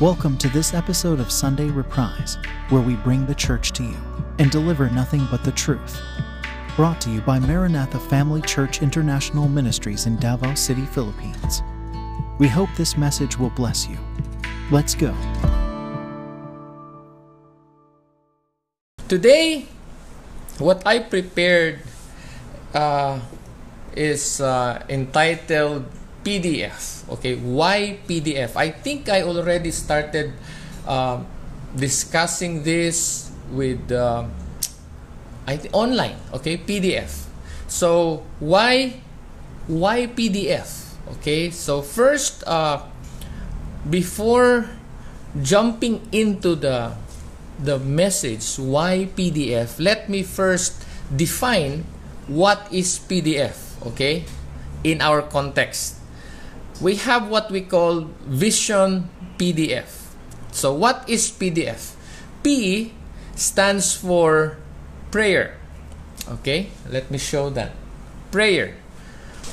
Welcome to this episode of Sunday Reprise, where we bring the church to you and deliver nothing but the truth. Brought to you by Maranatha Family Church International Ministries in Davao City, Philippines. We hope this message will bless you. Let's go. Today, what I prepared uh, is uh, entitled PDF. Okay, why PDF? I think I already started uh, discussing this with uh, I th- online. Okay, PDF. So why why PDF? Okay, so first uh, before jumping into the the message why PDF, let me first define what is PDF. Okay, in our context we have what we call Vision PDF. So, what is PDF? P stands for prayer. Okay, let me show that. Prayer.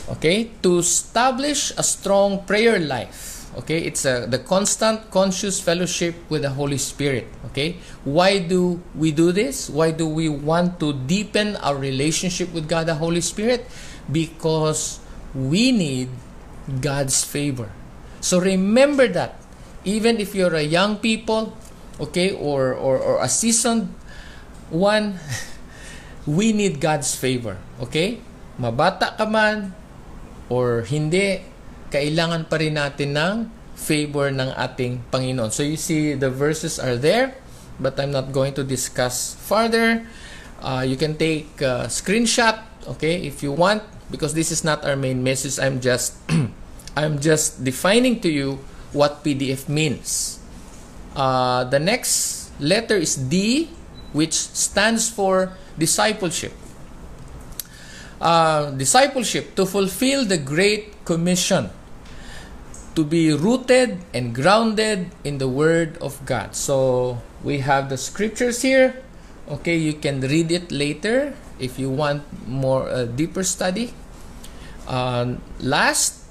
Okay, to establish a strong prayer life. Okay, it's a, the constant conscious fellowship with the Holy Spirit. Okay, why do we do this? Why do we want to deepen our relationship with God the Holy Spirit? Because we need God's favor. So remember that even if you're a young people, okay, or or, or a seasoned one, we need God's favor, okay? Mabata ka man or hindi, kailangan pa rin natin ng favor ng ating Panginoon. So you see the verses are there, but I'm not going to discuss further. Uh, you can take a screenshot, okay, if you want because this is not our main message. I'm just I'm just defining to you what PDF means. Uh, the next letter is D, which stands for discipleship. Uh, discipleship to fulfill the Great Commission, to be rooted and grounded in the Word of God. So we have the scriptures here. Okay, you can read it later if you want more uh, deeper study. Uh, last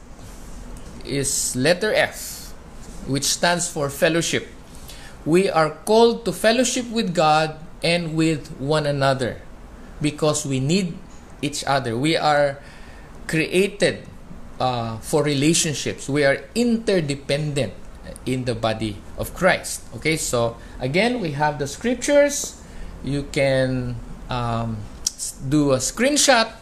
is letter F, which stands for fellowship. We are called to fellowship with God and with one another because we need each other. We are created uh, for relationships. We are interdependent in the body of Christ. Okay, so again, we have the scriptures. You can um, do a screenshot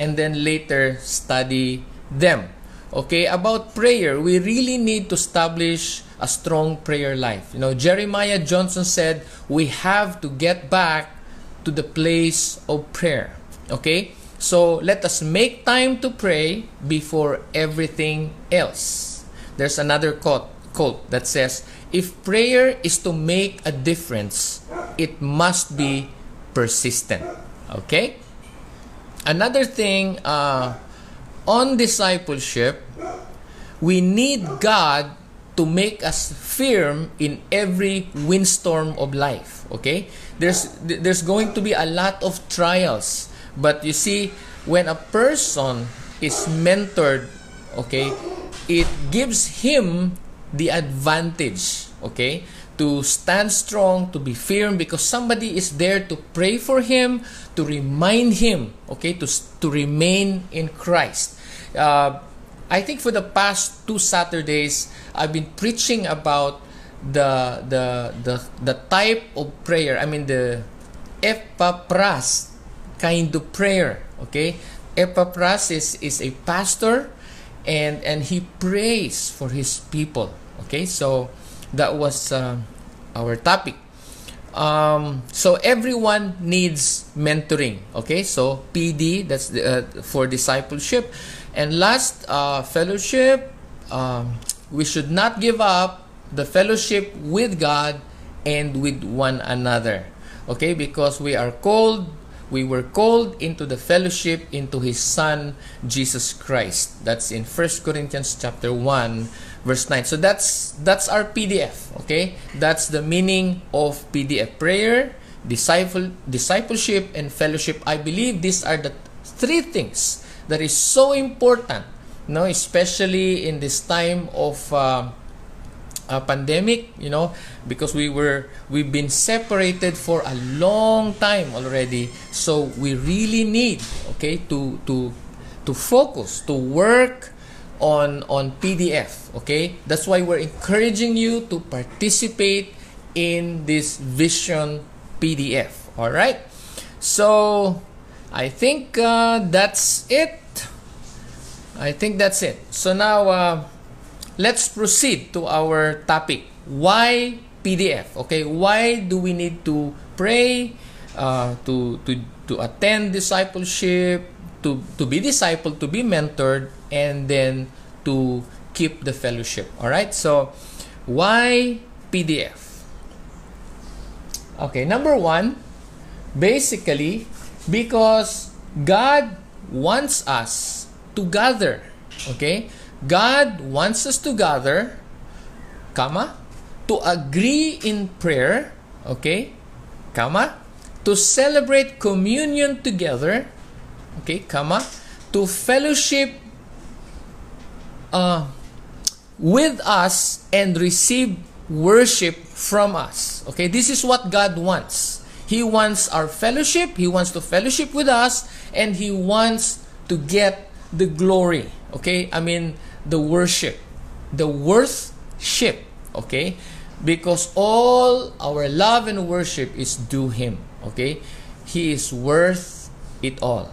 and then later study them. Okay, about prayer, we really need to establish a strong prayer life. You know, Jeremiah Johnson said we have to get back to the place of prayer. Okay? So let us make time to pray before everything else. There's another quote, quote that says, If prayer is to make a difference, it must be persistent. Okay? Another thing, uh, on discipleship, we need God to make us firm in every windstorm of life. Okay? There's there's going to be a lot of trials. But you see, when a person is mentored, okay, it gives him the advantage, okay, to stand strong, to be firm, because somebody is there to pray for him, to remind him, okay, to, to remain in Christ. Uh, I think for the past two Saturdays, I've been preaching about the the the the type of prayer. I mean the Epaphras kind of prayer. Okay, Epaphras is is a pastor, and and he prays for his people. Okay, so that was uh, our topic. Um, so everyone needs mentoring. Okay, so PD that's the, uh, for discipleship, and last uh, fellowship. Um, we should not give up the fellowship with God and with one another. Okay, because we are called we were called into the fellowship into his son Jesus Christ. That's in First Corinthians chapter 1 verse 9. So that's that's our PDF, okay? That's the meaning of PDF prayer, disciple discipleship and fellowship. I believe these are the three things that is so important, no, especially in this time of uh, uh, pandemic, you know, because we were we've been separated for a long time already. So we really need, okay, to to to focus, to work on on PDF, okay? That's why we're encouraging you to participate in this vision PDF. All right? So I think uh, that's it. I think that's it. So now uh, let's proceed to our topic. Why PDF? Okay, why do we need to pray, uh, to, to, to attend discipleship, to, to be discipled, to be mentored, and then to keep the fellowship? All right, so why PDF? Okay, number one, basically, because God wants us to gather. Okay? God wants us to gather, comma, to agree in prayer, okay? Comma, to celebrate communion together, okay, comma, to fellowship uh, with us and receive worship from us. Okay, this is what God wants. He wants our fellowship, He wants to fellowship with us, and He wants to get the glory. Okay, I mean the worship, the worship. Okay, because all our love and worship is due Him. Okay, He is worth it all.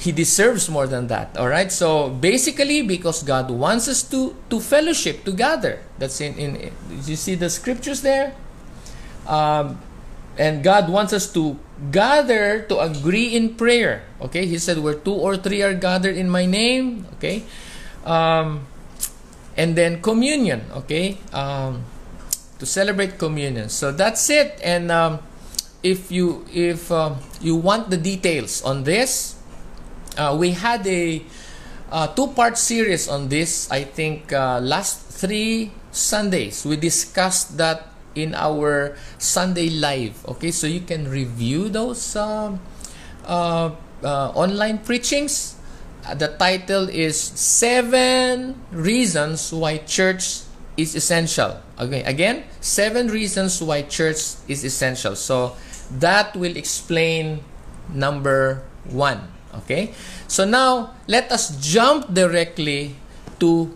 He deserves more than that. All right. So basically, because God wants us to to fellowship together. That's in in. You see the scriptures there. Um, and God wants us to gather to agree in prayer. Okay, He said, "Where two or three are gathered in My name." Okay, um, and then communion. Okay, um, to celebrate communion. So that's it. And um, if you if uh, you want the details on this, uh, we had a two-part series on this. I think uh, last three Sundays we discussed that in our Sunday live. Okay, so you can review those um, uh, uh, online preachings. Uh, the title is Seven Reasons Why Church is Essential. Okay, again, seven reasons why church is essential. So that will explain number one. Okay? So now, let us jump directly to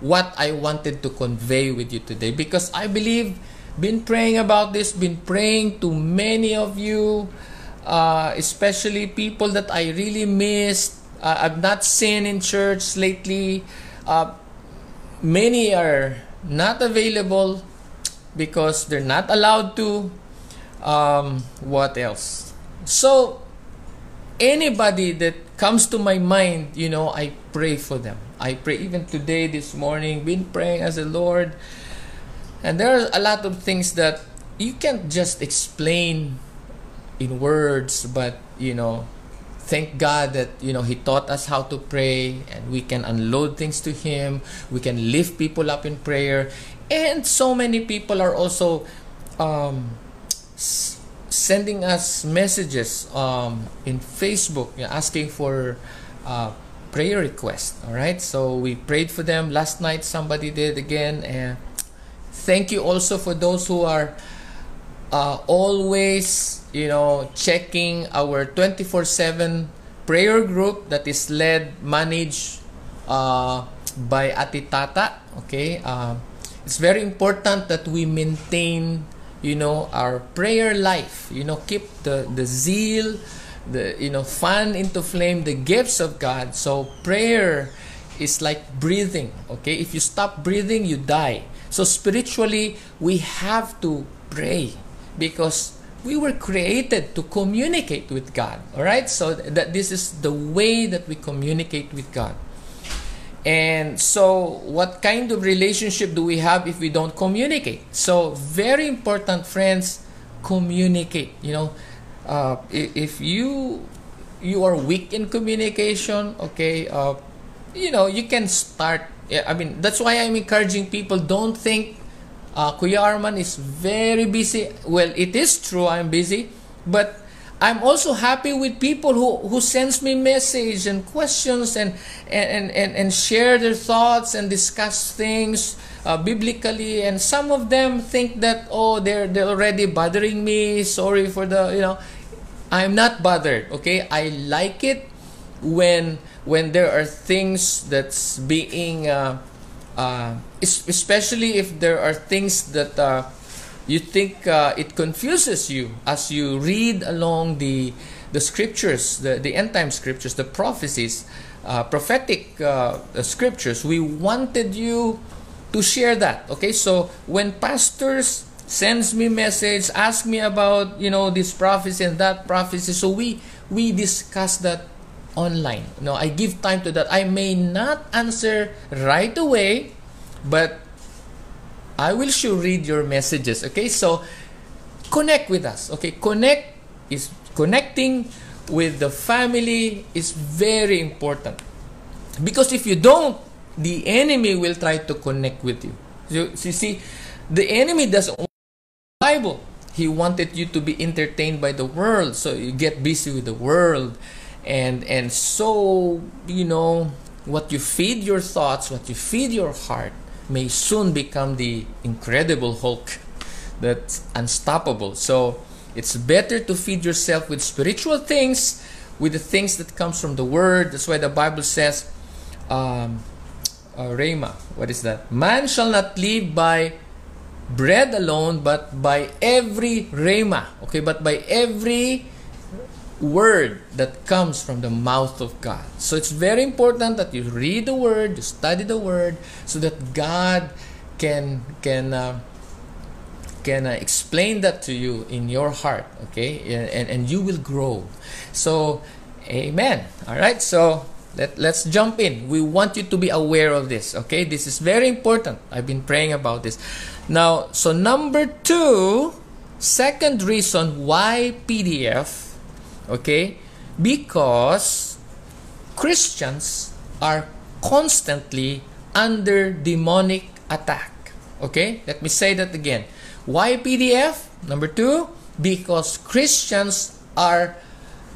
what I wanted to convey with you today because I believe been praying about this, been praying to many of you, uh, especially people that I really missed. Uh, I've not seen in church lately. Uh, many are not available because they're not allowed to. Um, what else? So, anybody that comes to my mind, you know, I pray for them. I pray even today, this morning, been praying as the Lord. And there are a lot of things that you can't just explain in words, but you know, thank God that you know He taught us how to pray, and we can unload things to Him. We can lift people up in prayer, and so many people are also um, sending us messages um, in Facebook asking for uh, prayer requests. All right, so we prayed for them last night. Somebody did again, and thank you also for those who are uh, always you know checking our 24/7 prayer group that is led managed uh, by Atitata. Okay, uh, it's very important that we maintain you know our prayer life you know keep the the zeal the you know fan into flame the gifts of god. So prayer is like breathing okay? If you stop breathing you die. So spiritually we have to pray because we were created to communicate with god all right? So that this is the way that we communicate with god and so, what kind of relationship do we have if we don't communicate? So, very important, friends, communicate. You know, uh, if you you are weak in communication, okay, uh, you know, you can start. I mean, that's why I'm encouraging people. Don't think uh, Kuya Arman is very busy. Well, it is true. I'm busy, but I'm also happy with people who, who sends me message and questions and, and, and, and share their thoughts and discuss things uh, biblically. And some of them think that, oh, they're, they're already bothering me. Sorry for the, you know. I'm not bothered, okay? I like it when when there are things that's being uh, uh, especially if there are things that uh, you think uh, it confuses you as you read along the the scriptures, the, the end time scriptures, the prophecies, uh, prophetic uh, scriptures. We wanted you to share that. Okay, so when pastors sends me message, ask me about you know this prophecy and that prophecy, so we we discuss that online. Know, I give time to that. I may not answer right away, but I will sure read your messages. Okay, so connect with us. Okay, connect is connecting with the family is very important because if you don't, the enemy will try to connect with you. You, you see, the enemy doesn't want the Bible. He wanted you to be entertained by the world, so you get busy with the world, and and so you know what you feed your thoughts, what you feed your heart may soon become the incredible Hulk that's unstoppable. So it's better to feed yourself with spiritual things, with the things that comes from the Word. That's why the Bible says, um, uh, Rhema, what is that? Man shall not live by bread alone, but by every Rhema. Okay, but by every word that comes from the mouth of God. So it's very important that you read the word, you study the word, so that God can can uh, can uh, explain that to you in your heart. Okay, and and you will grow. So, Amen. All right. So let let's jump in. We want you to be aware of this. Okay, this is very important. I've been praying about this. Now, so number two, second reason why PDF Okay? Because Christians are constantly under demonic attack. Okay? Let me say that again. Why PDF? Number two, because Christians are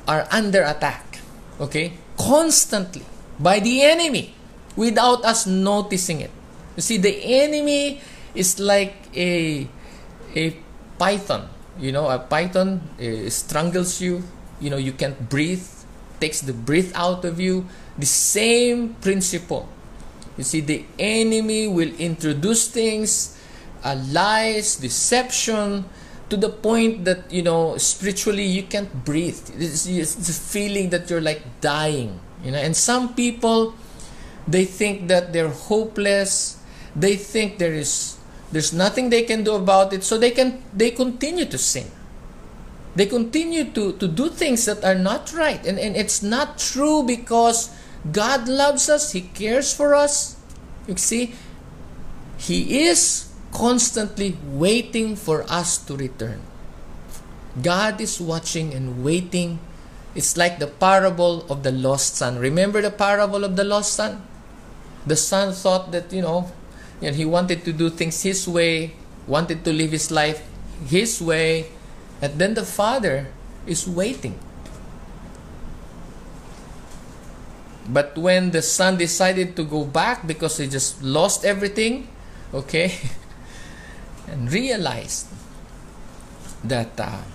are under attack. Okay? Constantly by the enemy without us noticing it. You see, the enemy is like a a python. You know, a python uh, strangles you you know you can't breathe takes the breath out of you. The same principle. You see the enemy will introduce things uh, lies deception to the point that you know spiritually you can't breathe. It's, it's a feeling that you're like dying you know. And some people they think that they're hopeless. They think there is there's nothing they can do about it. So they can they continue to sin they continue to, to do things that are not right. And, and it's not true because God loves us, He cares for us. You see, He is constantly waiting for us to return. God is watching and waiting. It's like the parable of the lost son. Remember the parable of the lost son? The son thought that, you know, know he wanted to do things his way, wanted to live his life his way, and then the father is waiting. But when the son decided to go back because he just lost everything, okay, and realized that uh,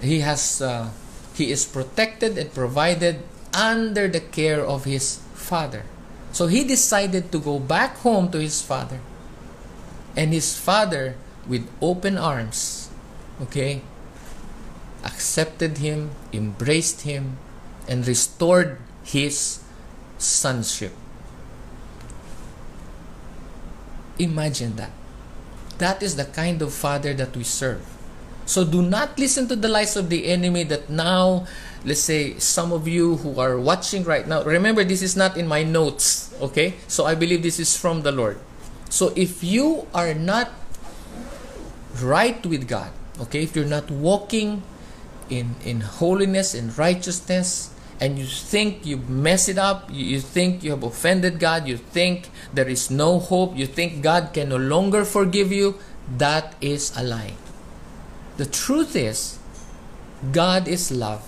he has uh, he is protected and provided under the care of his father. So he decided to go back home to his father. And his father, with open arms, okay, accepted him, embraced him, and restored his sonship. Imagine that. That is the kind of father that we serve. So do not listen to the lies of the enemy that now, let's say, some of you who are watching right now, remember this is not in my notes, okay? So I believe this is from the Lord. So if you are not right with God, okay if you're not walking in in holiness and righteousness and you think you mess it up you, you think you have offended god you think there is no hope you think god can no longer forgive you that is a lie the truth is God is love.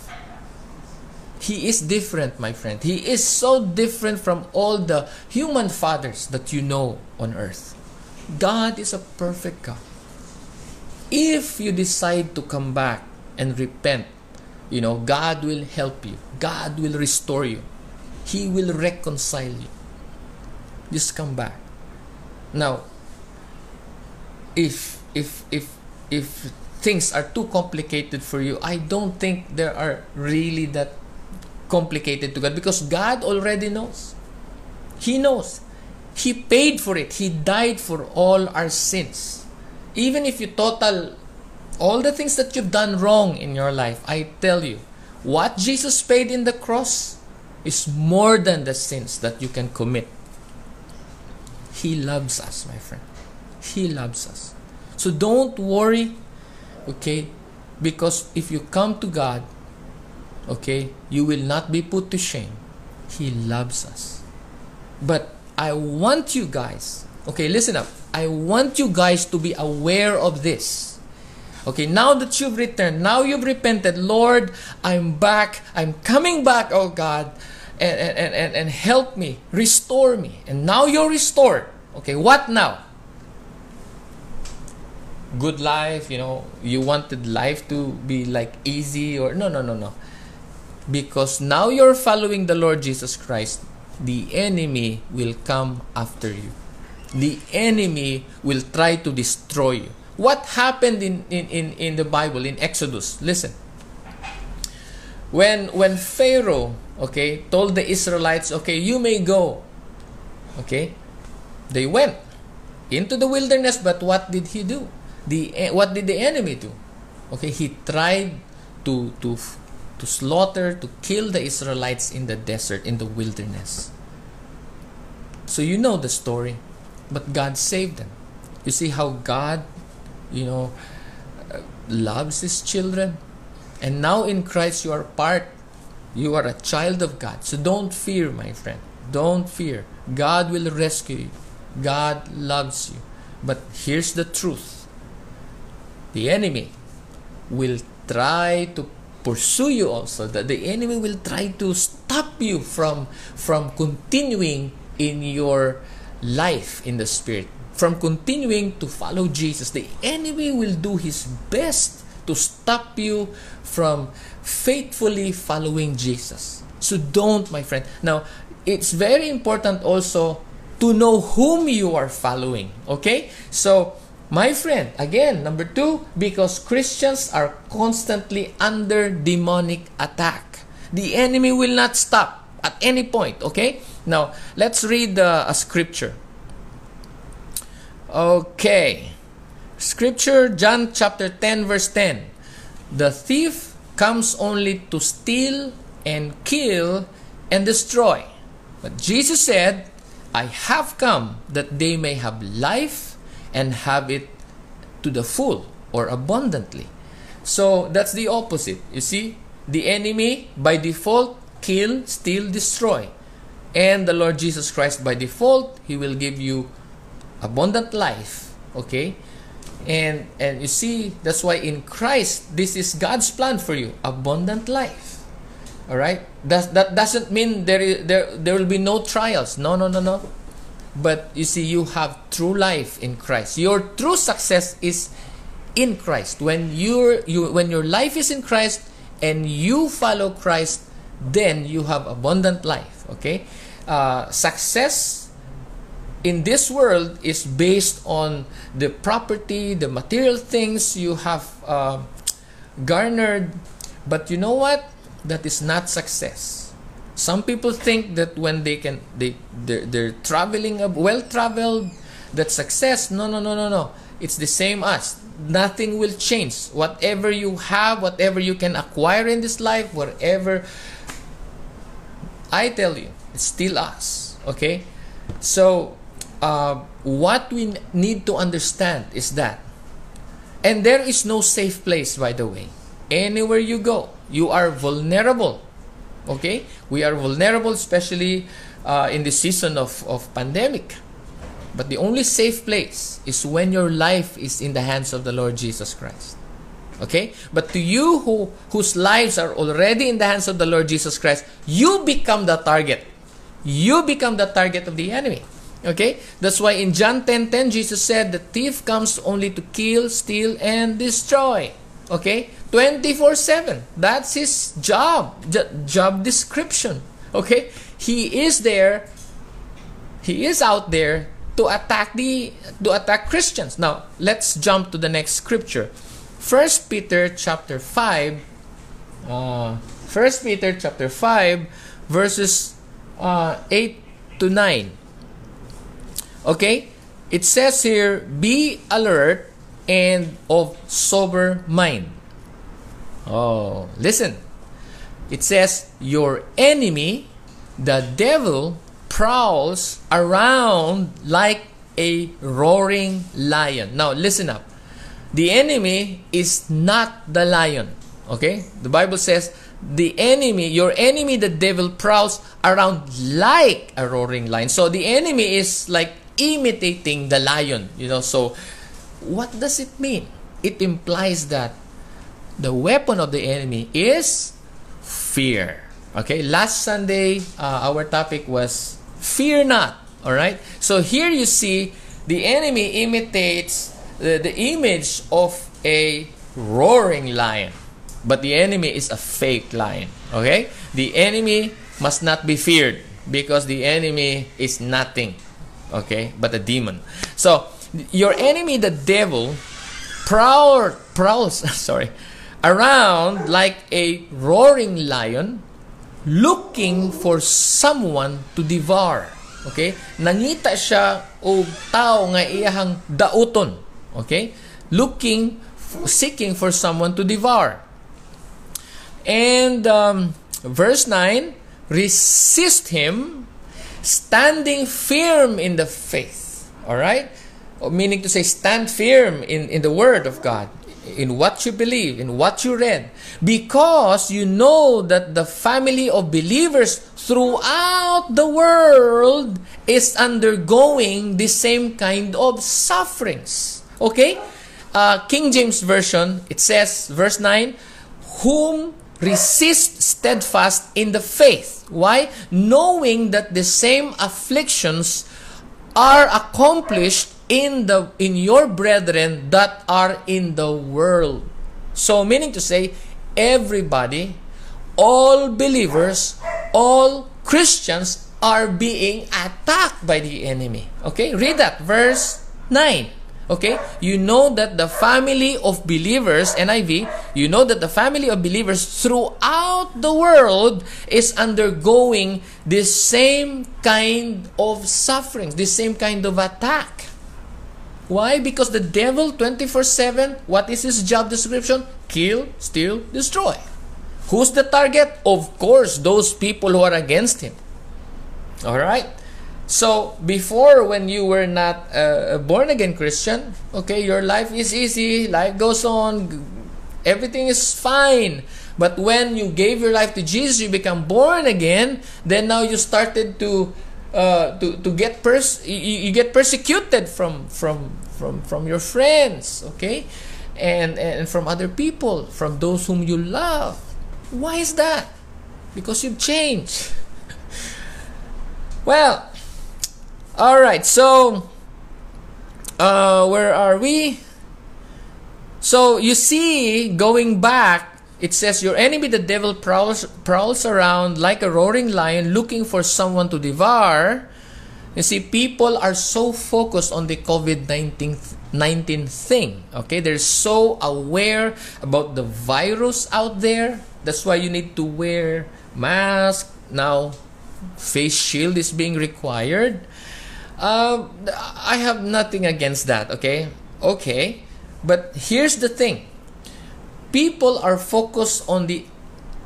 He is different, my friend. He is so different from all the human fathers that you know on earth. God is a perfect God. If you decide to come back and repent, you know, God will help you. God will restore you. He will reconcile you. Just come back. Now, if if if if things are too complicated for you, I don't think there are really that complicated to God because God already knows. He knows. He paid for it. He died for all our sins. Even if you total all the things that you've done wrong in your life, I tell you, what Jesus paid in the cross is more than the sins that you can commit. He loves us, my friend. He loves us. So don't worry, okay? Because if you come to God, okay, you will not be put to shame. He loves us. But I want you guys, okay, listen up. I want you guys to be aware of this. Okay, now that you've returned, now you've repented, Lord, I'm back. I'm coming back, oh God, and, and, and, and help me, restore me. And now you're restored. Okay, what now? Good life, you know, you wanted life to be like easy or no, no, no, no. Because now you're following the Lord Jesus Christ, the enemy will come after you. The enemy will try to destroy you. What happened in, in, in, in the Bible, in Exodus? Listen. When, when Pharaoh, okay, told the Israelites, okay, you may go, okay, they went into the wilderness, but what did he do? The, what did the enemy do? Okay, he tried to, to, to slaughter, to kill the Israelites in the desert, in the wilderness. So you know the story. But God saved them. You see how God you know, loves his children. And now in Christ you are part, you are a child of God. So don't fear, my friend. Don't fear. God will rescue you. God loves you. But here's the truth the enemy will try to pursue you also that the enemy will try to stop you from from continuing in your life in the spirit from continuing to follow Jesus. The enemy will do his best to stop you from faithfully following Jesus. So don't, my friend. Now, it's very important also to know whom you are following. Okay? So, my friend, again, number two, because Christians are constantly under demonic attack. The enemy will not stop at any point. Okay? Now, let's read uh, a scripture. Okay. Scripture, John chapter 10, verse 10. The thief comes only to steal and kill and destroy. But Jesus said, I have come that they may have life and have it to the full or abundantly. So that's the opposite. You see, the enemy by default kill, steal, destroy. And the Lord Jesus Christ by default, he will give you abundant life okay? And and you see that's why in Christ this is God's plan for you abundant life all right? That that doesn't mean there is there there will be no trials no no no no. But you see you have true life in Christ. Your true success is in Christ. When you're you when your life is in Christ and you follow Christ then you have abundant life okay uh, success in this world is based on the property, the material things you have uh, garnered. But you know what? That is not success. Some people think that when they can, they they're, they're traveling, well traveled, that success. No, no, no, no, no. It's the same as nothing will change. Whatever you have, whatever you can acquire in this life, whatever. I tell you, it's still us. Okay, so uh, what we need to understand is that, and there is no safe place, by the way. Anywhere you go, you are vulnerable. Okay? We are vulnerable, especially uh, in the season of, of pandemic. But the only safe place is when your life is in the hands of the Lord Jesus Christ. Okay? But to you who whose lives are already in the hands of the Lord Jesus Christ, you become the target. You become the target of the enemy. Okay? That's why in John 10:10 10, 10, Jesus said the thief comes only to kill, steal and destroy. Okay? 24/7. That's his job, job description. Okay? He is there he is out there to attack the to attack Christians. Now, let's jump to the next scripture. First Peter chapter 5 uh, 1 Peter chapter 5 verses uh, 8 to 9. Okay? It says here, be alert and of sober mind. Oh, listen. It says, your enemy, the devil, prowls around like a roaring lion. Now, listen up. The enemy is not the lion. Okay? The Bible says, the enemy, your enemy, the devil, prowls around like a roaring lion. So the enemy is like imitating the lion, you know. So what does it mean? It implies that the weapon of the enemy is fear. Okay, last Sunday, uh, our topic was fear not. All right, so here you see the enemy imitates the, the image of a roaring lion, but the enemy is a fake lion. Okay, the enemy must not be feared because the enemy is nothing okay? But a demon. So your enemy the devil prowl, prowls sorry around like a roaring lion looking for someone to devour okay? Nangita siya og tao nga iyahang dauton okay? Looking seeking for someone to devour and um, verse 9 resist him standing firm in the faith. All right? Meaning to say, stand firm in, in the Word of God, in what you believe, in what you read, because you know that the family of believers throughout the world is undergoing the same kind of sufferings. Okay? Uh, King James Version, it says, verse 9, whom resist steadfast in the faith. Why? Knowing that the same afflictions are accomplished in the in your brethren that are in the world. So meaning to say everybody, all believers, all Christians are being attacked by the enemy. Okay? Read that verse 9. Okay? You know that the family of believers, NIV, you know that the family of believers throughout the world is undergoing this same kind of sufferings, this same kind of attack. Why? Because the devil 24-7, what is his job description? Kill, steal, destroy. Who's the target? Of course, those people who are against him. Alright? So before, when you were not a born again Christian, okay, your life is easy, life goes on, everything is fine. But when you gave your life to Jesus, you become born again. Then now you started to uh, to to get pers you, you get persecuted from from from from your friends, okay, and and from other people, from those whom you love. Why is that? Because you've changed. well all right, so uh, where are we? So you see, going back, it says, Your enemy, the devil, prowls, prowls around like a roaring lion looking for someone to devour. You see, people are so focused on the COVID 19 thing. Okay, they're so aware about the virus out there. That's why you need to wear mask. Now, face shield is being required. Uh, I have nothing against that, okay? Okay. But here's the thing. People are focused on the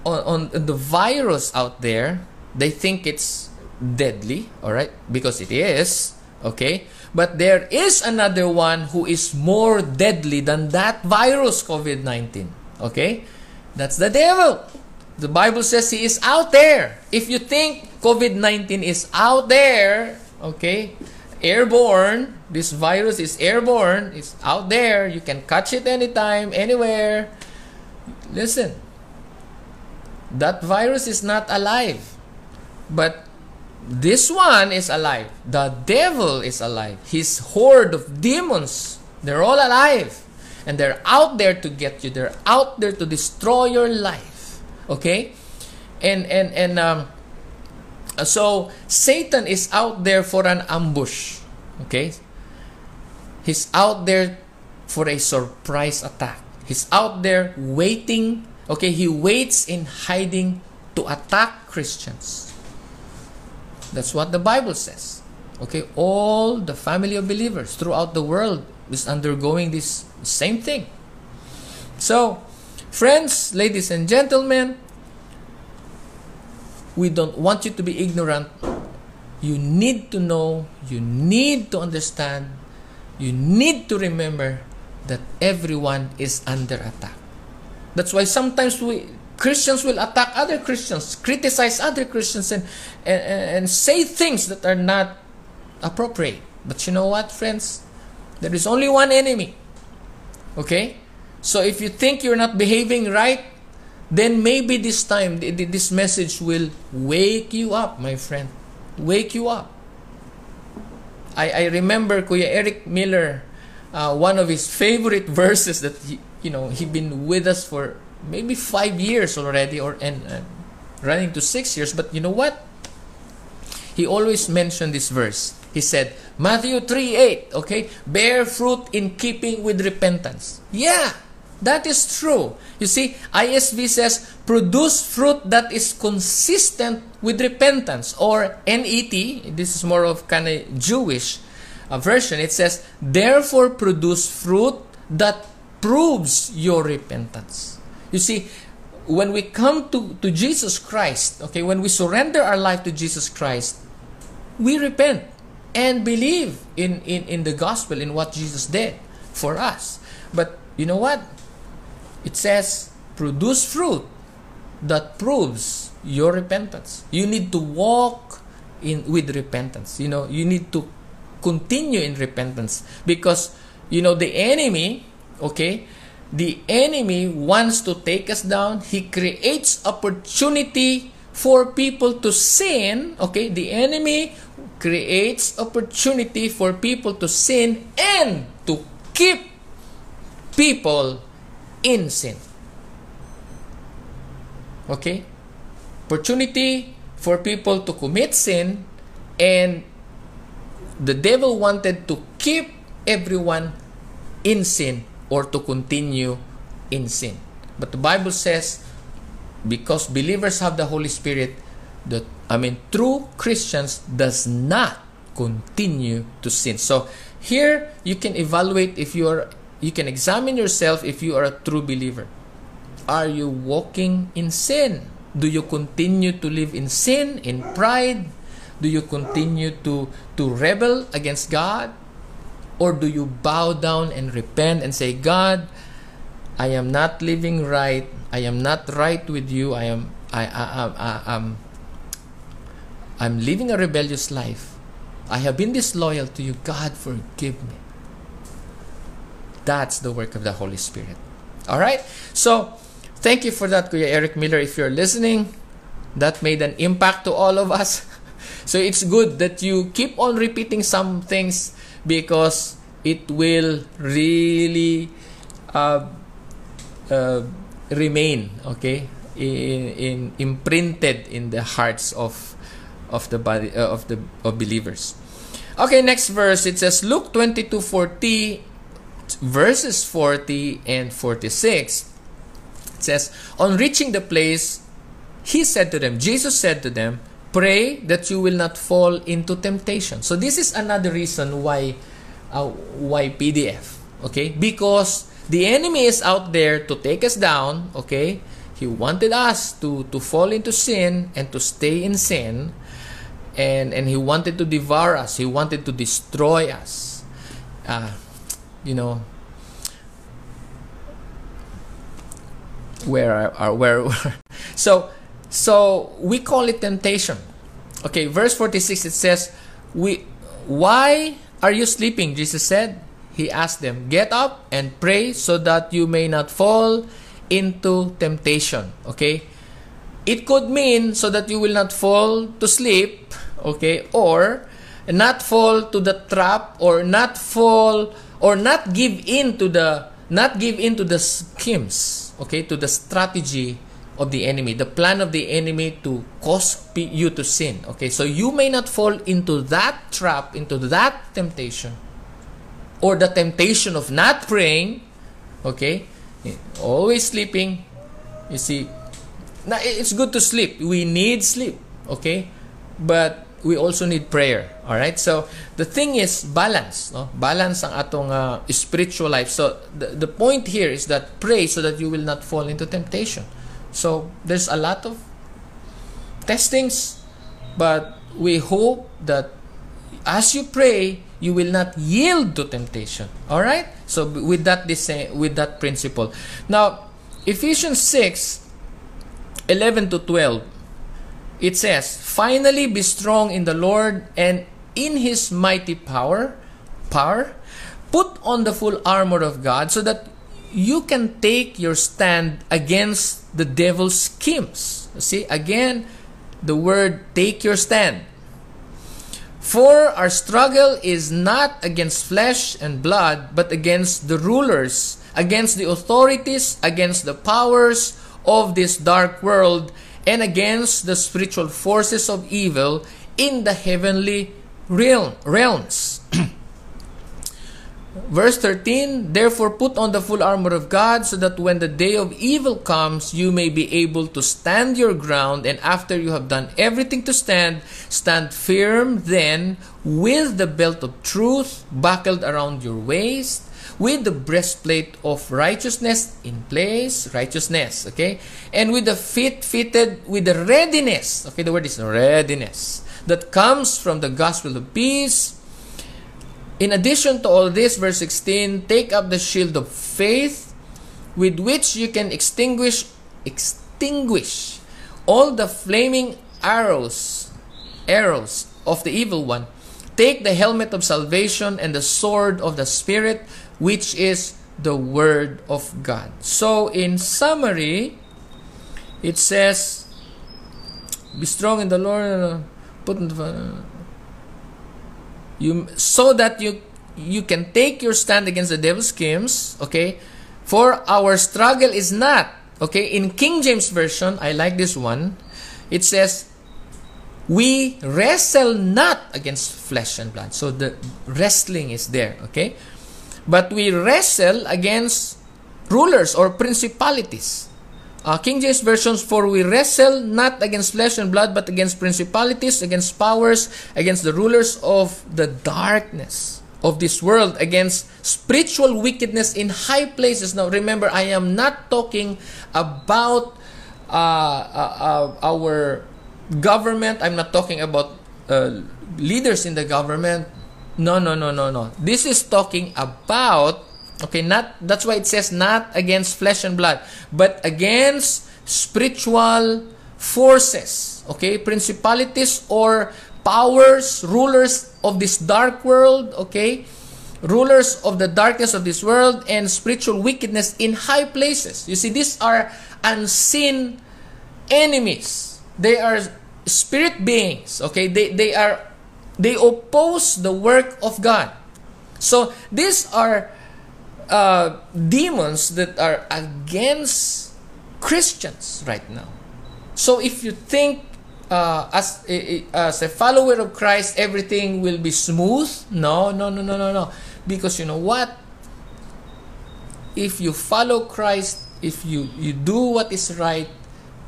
on, on the virus out there. They think it's deadly, all right? Because it is, okay? But there is another one who is more deadly than that virus COVID-19, okay? That's the devil. The Bible says he is out there. If you think COVID-19 is out there, okay airborne this virus is airborne it's out there you can catch it anytime anywhere listen, that virus is not alive. But this one is alive. The devil is alive. His horde of demons, they're all alive. And they're out there to get you. They're out there to destroy your life. Okay? And and and um Uh, so Satan is out there for an ambush. Okay? He's out there for a surprise attack. He's out there waiting. Okay, he waits in hiding to attack Christians. That's what the Bible says. Okay, all the family of believers throughout the world is undergoing this same thing. So, friends, ladies and gentlemen, we don't want you to be ignorant. You need to know, you need to understand, you need to remember that everyone is under attack. That's why sometimes we Christians will attack other Christians, criticize other Christians, and, and, and say things that are not appropriate. But you know what, friends? There is only one enemy. Okay? So if you think you're not behaving right, then maybe this time this message will wake you up, my friend. Wake you up. I, I remember Kuya Eric Miller, uh, one of his favorite verses that he, you know he been with us for maybe five years already, or and uh, running to six years. But you know what? He always mentioned this verse. He said, Matthew 3 8, okay, bear fruit in keeping with repentance. Yeah, that is true. You see, ISV says, produce fruit that is consistent with repentance. Or NET, this is more of kind of Jewish uh, version. It says, therefore produce fruit that proves your repentance. You see, when we come to, to Jesus Christ, okay, when we surrender our life to Jesus Christ, we repent and believe in, in, in the gospel, in what Jesus did for us. But you know what? It says, produce fruit that proves your repentance. You need to walk in with repentance. You know, you need to continue in repentance because you know the enemy, okay? The enemy wants to take us down. He creates opportunity for people to sin, okay? The enemy creates opportunity for people to sin and to keep people in sin. Okay? Opportunity for people to commit sin and the devil wanted to keep everyone in sin or to continue in sin. But the Bible says because believers have the Holy Spirit, that I mean true Christians does not continue to sin. So here you can evaluate if you are you can examine yourself if you are a true believer. Are you walking in sin? Do you continue to live in sin, in pride? Do you continue to to rebel against God? Or do you bow down and repent and say, God, I am not living right. I am not right with you. I am I I, I, I I'm I'm living a rebellious life. I have been disloyal to you. God, forgive me. That's the work of the Holy Spirit. All right? So, thank you for that, Kuya Eric Miller. If you're listening, that made an impact to all of us. so, it's good that you keep on repeating some things because it will really uh, uh, remain, okay, in, in imprinted in the hearts of of the body uh, of the of believers. Okay, next verse it says Luke 22 40 verses 40 and 46. It says, On reaching the place, he said to them, Jesus said to them, Pray that you will not fall into temptation. So this is another reason why uh, why PDF. Okay? Because the enemy is out there to take us down, okay? He wanted us to to fall into sin and to stay in sin and and he wanted to devour us he wanted to destroy us uh, you know where are, are uh, where so so we call it temptation okay verse 46 it says we why are you sleeping jesus said he asked them get up and pray so that you may not fall into temptation. Okay? It could mean so that you will not fall to sleep, okay, or not fall to the trap or not fall or not give in to the not give in to the schemes, okay, to the strategy of the enemy, the plan of the enemy to cause you to sin. Okay, so you may not fall into that trap, into that temptation, or the temptation of not praying. Okay, always sleeping. You see, now it's good to sleep. We need sleep. Okay, but we also need prayer. All right. So the thing is balance. No, balance ang atong uh, spiritual life. So the the point here is that pray so that you will not fall into temptation. So there's a lot of testings, but we hope that as you pray, you will not yield to temptation. All right? So with that with that principle. Now, Ephesians 6 11 to 12 it says, "Finally be strong in the Lord and in his mighty power, power. Put on the full armor of God so that you can take your stand against the devil's schemes. See, again, the word take your stand. For our struggle is not against flesh and blood, but against the rulers, against the authorities, against the powers of this dark world, and against the spiritual forces of evil in the heavenly realm, realms. Verse 13, Therefore put on the full armor of God, so that when the day of evil comes, you may be able to stand your ground, and after you have done everything to stand, stand firm then with the belt of truth buckled around your waist, with the breastplate of righteousness in place, righteousness, okay? And with the feet fitted with the readiness, okay, the word is readiness, that comes from the gospel of peace in addition to all this, verse 16, take up the shield of faith with which you can extinguish extinguish all the flaming arrows arrows of the evil one. Take the helmet of salvation and the sword of the spirit which is the word of God. So in summary, it says be strong in the Lord put in the you so that you you can take your stand against the devil's schemes okay? For our struggle is not okay? In king james version i like this one. It says we wrestle not against flesh and blood. So the wrestling is there okay? But we wrestle against rulers or principalities uh, King James versions, for we wrestle not against flesh and blood, but against principalities, against powers, against the rulers of the darkness of this world, against spiritual wickedness in high places. Now, remember, I am not talking about uh, uh, uh our government. I'm not talking about uh, leaders in the government. No, no, no, no, no. This is talking about Okay, not that's why it says not against flesh and blood, but against spiritual forces, okay? Principalities or powers, rulers of this dark world, okay? Rulers of the darkness of this world and spiritual wickedness in high places. You see, these are unseen enemies. They are spirit beings, okay? They they are they oppose the work of God. So these are uh, demons that are against Christians right now. So if you think uh, as as a follower of Christ everything will be smooth, no, no, no, no, no, no, because you know what? If you follow Christ, if you you do what is right,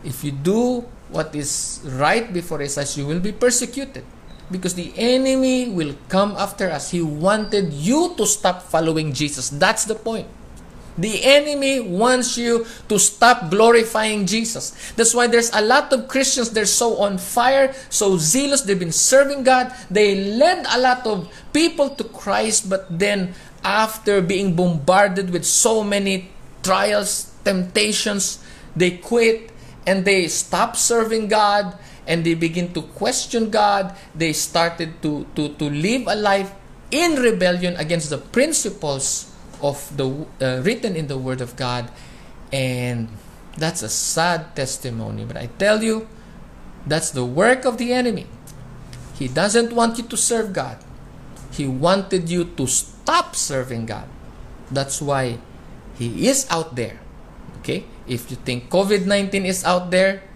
if you do what is right before His eyes, you will be persecuted because the enemy will come after us. He wanted you to stop following Jesus. That's the point. The enemy wants you to stop glorifying Jesus. That's why there's a lot of Christians, they're so on fire, so zealous, they've been serving God. They led a lot of people to Christ, but then after being bombarded with so many trials, temptations, they quit and they stop serving God and they begin to question God. They started to, to, to live a life in rebellion against the principles of the uh, written in the Word of God. And that's a sad testimony. But I tell you, that's the work of the enemy. He doesn't want you to serve God. He wanted you to stop serving God. That's why He is out there. Okay? If you think COVID 19 is out there,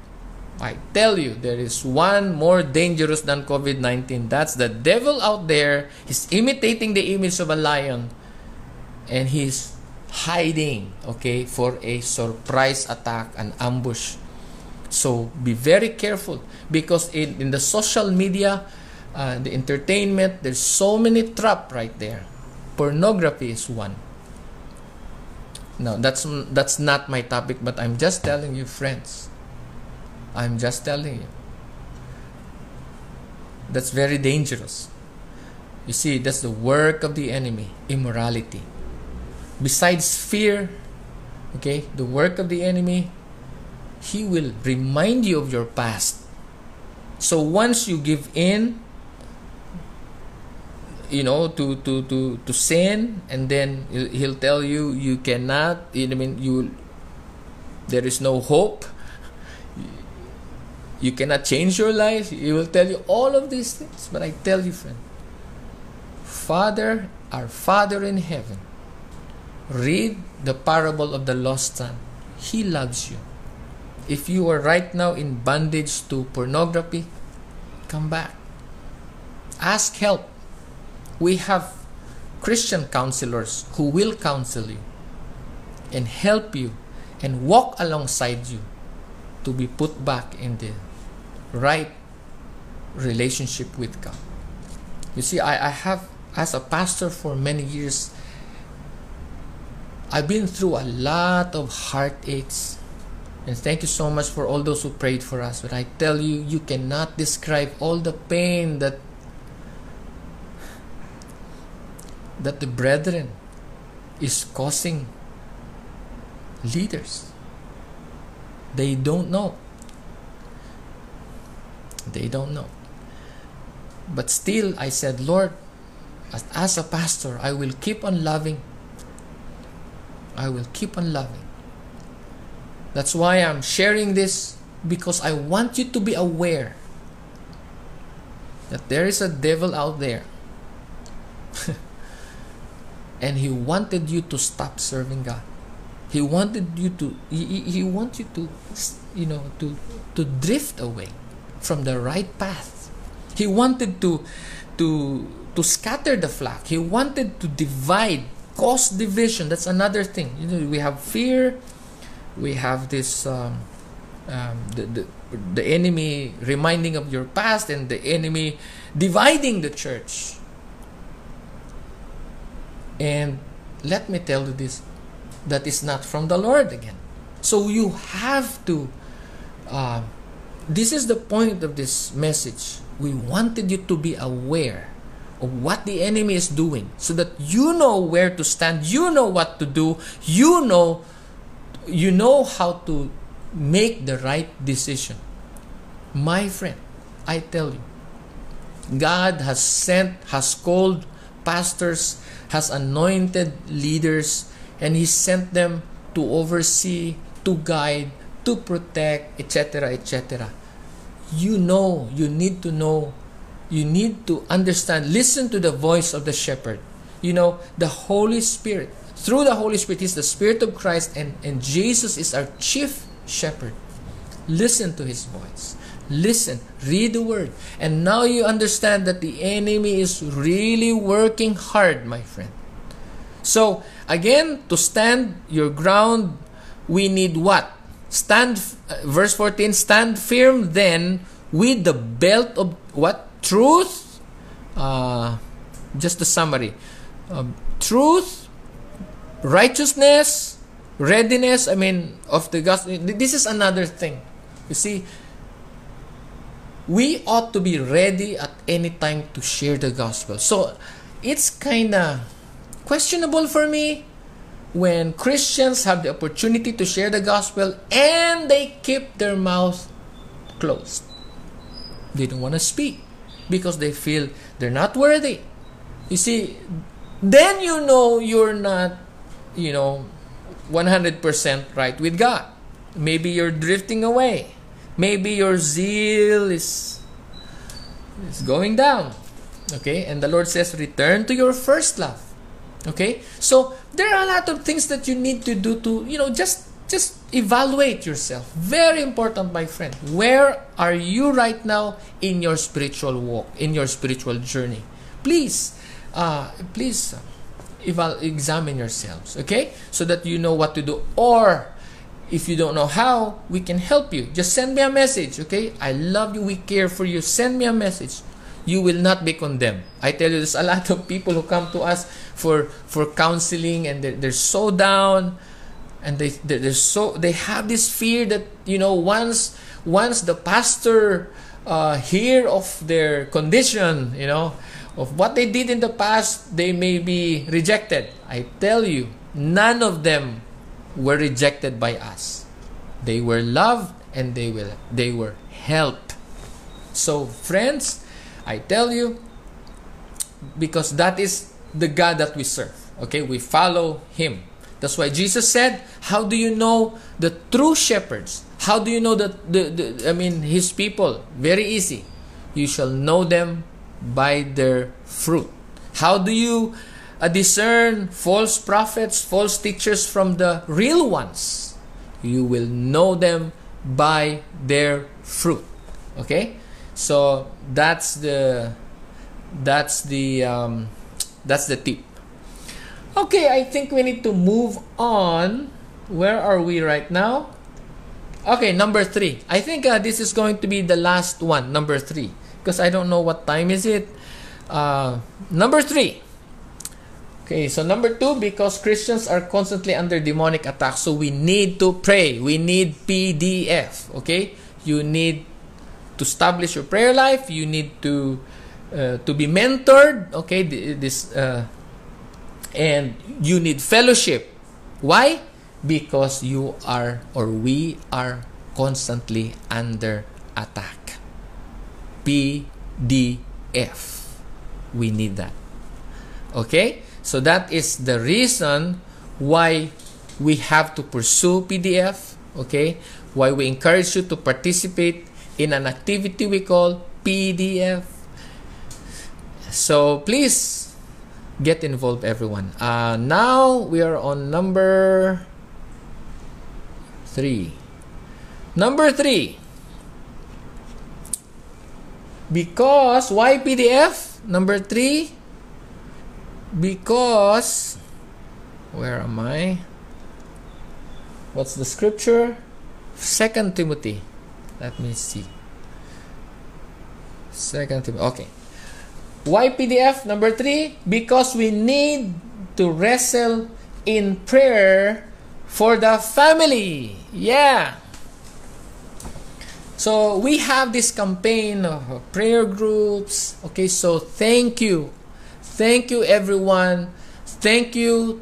I tell you, there is one more dangerous than COVID 19. That's the devil out there. He's imitating the image of a lion and he's hiding, okay, for a surprise attack, an ambush. So be very careful because in, in the social media, uh, the entertainment, there's so many trap right there. Pornography is one. Now that's that's not my topic, but I'm just telling you, friends. I'm just telling you. That's very dangerous. You see, that's the work of the enemy, immorality. Besides fear, okay, the work of the enemy, he will remind you of your past. So once you give in, you know, to to to to sin, and then he'll tell you you cannot. I mean, you there is no hope you cannot change your life. He will tell you all of these things. But I tell you, friend, Father, our Father in heaven, read the parable of the lost son. He loves you. If you are right now in bondage to pornography, come back. Ask help. We have Christian counselors who will counsel you and help you and walk alongside you to be put back in the right relationship with God. You see, I, I have, as a pastor for many years, I've been through a lot of heartaches. And thank you so much for all those who prayed for us. But I tell you, you cannot describe all the pain that that the brethren is causing leaders. They don't know. They don't know. But still, I said, Lord, as, as a pastor, I will keep on loving. I will keep on loving. That's why I'm sharing this because I want you to be aware that there is a devil out there. and he wanted you to stop serving God. He wanted you to he, he wants you to you know to to drift away from the right path. He wanted to to to scatter the flock. He wanted to divide, cause division. That's another thing. You know, we have fear. We have this um, um, the, the the enemy reminding of your past, and the enemy dividing the church. And let me tell you this: that is not from the Lord again. So you have to. Uh, this is the point of this message. We wanted you to be aware of what the enemy is doing so that you know where to stand, you know what to do, you know you know how to make the right decision. My friend, I tell you, God has sent, has called pastors, has anointed leaders, and He sent them to oversee, to guide, to protect, etc., etc. You know, you need to know, you need to understand, listen to the voice of the shepherd. You know, the Holy Spirit, through the Holy Spirit, is the Spirit of Christ, and, and Jesus is our chief shepherd. Listen to His voice. Listen, read the word. And now you understand that the enemy is really working hard, my friend. So, again, to stand your ground, we need what? Stand, verse 14, stand firm then with the belt of what? Truth. Uh, just the summary. Um, truth, righteousness, readiness, I mean, of the gospel. This is another thing. You see, we ought to be ready at any time to share the gospel. So, it's kind of questionable for me when Christians have the opportunity to share the gospel and they keep their mouth closed. They don't want to speak because they feel they're not worthy. You see, then you know you're not, you know, 100% right with God. Maybe you're drifting away. Maybe your zeal is is going down. Okay? And the Lord says return to your first love. Okay? So there are a lot of things that you need to do to, you know, just just evaluate yourself. Very important, my friend. Where are you right now in your spiritual walk, in your spiritual journey? Please, uh, please eval- examine yourselves, okay? So that you know what to do. Or if you don't know how, we can help you. Just send me a message, okay? I love you, we care for you. Send me a message. You will not be condemned. I tell you, there's a lot of people who come to us for for counseling and they're, they're so down and they they're so they have this fear that you know once once the pastor uh, hear of their condition you know of what they did in the past they may be rejected. I tell you none of them were rejected by us. They were loved and they will they were helped. So friends i tell you because that is the god that we serve okay we follow him that's why Jesus said, How do you know the true shepherds? How do you know that the, the I mean his people? Very easy. You shall know them by their fruit. How do you uh, discern false prophets, false teachers from the real ones? You will know them by their fruit. Okay? So that's the that's the um, that's the tip Okay, I think we need to move on. Where are we right now? Okay, number three. I think uh, this is going to be the last one, number three, because I don't know what time is it. Uh, number three. Okay, so number two, because Christians are constantly under demonic attack, so we need to pray. We need PDF. Okay, you need to establish your prayer life. You need to uh, to be mentored. Okay, this uh, and you need fellowship. Why? Because you are or we are constantly under attack. PDF. We need that. Okay? So that is the reason why we have to pursue PDF. Okay? Why we encourage you to participate in an activity we call PDF. So please get involved everyone. Uh, now we are on number three. Number three. Because why pdf number three. Because where am i? What's the scripture? Second timothy let me see second okay why PDF? Number three, because we need to wrestle in prayer for the family. Yeah. So we have this campaign of prayer groups. Okay, so thank you. Thank you, everyone. Thank you.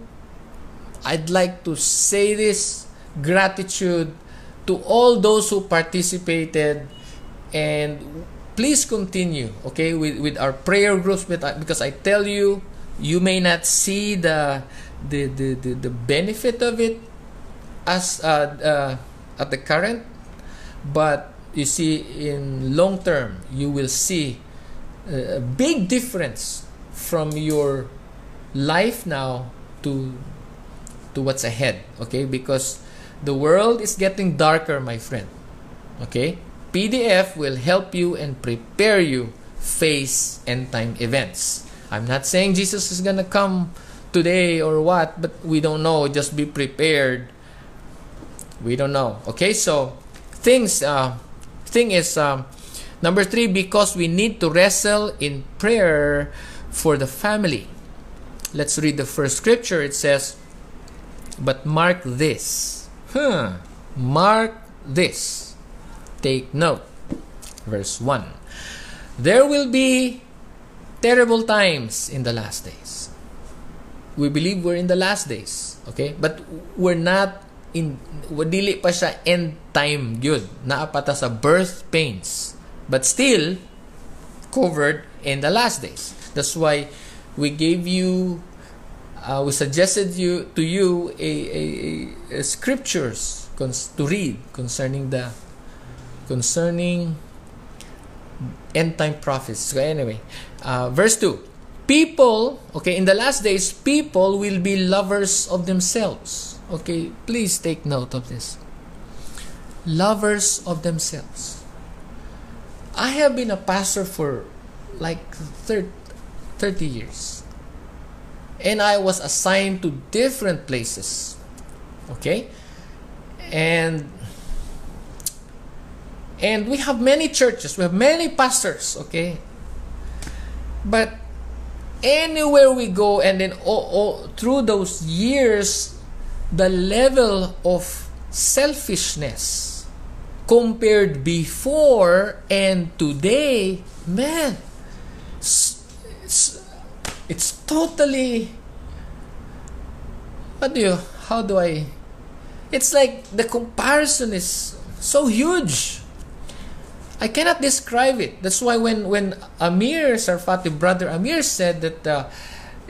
I'd like to say this gratitude to all those who participated and please continue okay with, with our prayer groups because i tell you you may not see the the the, the, the benefit of it as uh, uh, at the current but you see in long term you will see a big difference from your life now to to what's ahead okay because the world is getting darker my friend okay PDF will help you and prepare you face end time events. I'm not saying Jesus is gonna come today or what, but we don't know. Just be prepared. We don't know. Okay, so things. Uh, thing is um, number three because we need to wrestle in prayer for the family. Let's read the first scripture. It says, "But mark this." Huh. Mark this Take note. Verse 1. There will be terrible times in the last days. We believe we're in the last days. Okay? But we're not in dili pa siya end time gyud. Naapata sa birth pains. But still covered in the last days. That's why we gave you uh, we suggested you to you a, a, a scriptures to read concerning the concerning end time prophets. So anyway, uh, verse two. People, okay, in the last days, people will be lovers of themselves. Okay, please take note of this. Lovers of themselves. I have been a pastor for like 30, 30 years. And I was assigned to different places. Okay? And and we have many churches, we have many pastors, okay? But anywhere we go and then all, through those years the level of selfishness compared before and today man it's totally what do you how do i it's like the comparison is so huge I cannot describe it. That's why when when Amir Tsarfati, brother Amir, said that uh,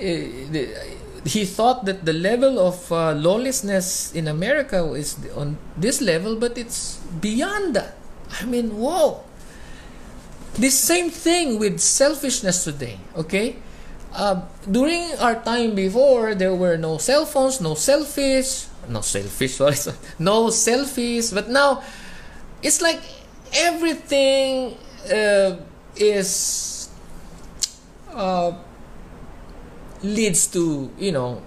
eh, he thought that the level of uh, lawlessness in America is on this level, but it's beyond that. I mean, whoa! The same thing with selfishness today. Okay, uh, during our time before, there were no cell phones, no selfies, no selfish, sorry, no selfies. But now, it's like everything uh, is uh, leads to you know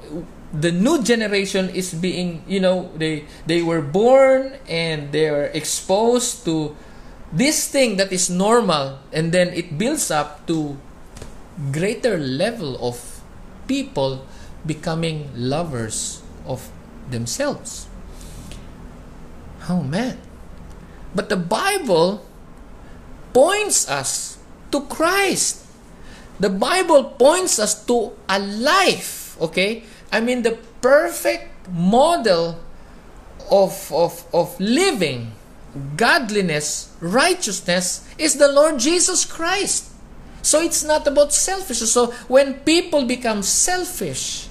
the new generation is being you know they they were born and they are exposed to this thing that is normal and then it builds up to greater level of people becoming lovers of themselves oh man but the Bible points us to Christ. The Bible points us to a life, okay? I mean, the perfect model of, of, of living, godliness, righteousness is the Lord Jesus Christ. So it's not about selfishness. So when people become selfish,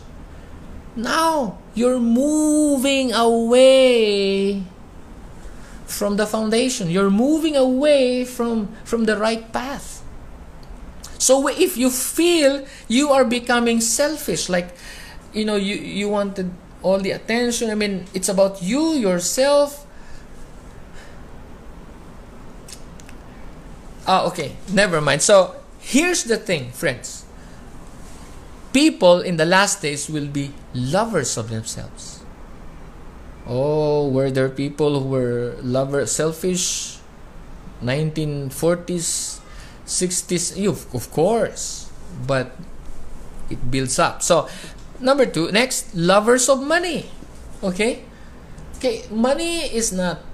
now you're moving away from the foundation. You're moving away from, from the right path. So if you feel you are becoming selfish, like you know, you, you wanted all the attention, I mean, it's about you, yourself. Ah, okay, never mind. So here's the thing, friends. People in the last days will be lovers of themselves Oh, were there people who were lover selfish? 1940s, 60s, you of course, but it builds up. So, number two, next, lovers of money. Okay, okay, money is not.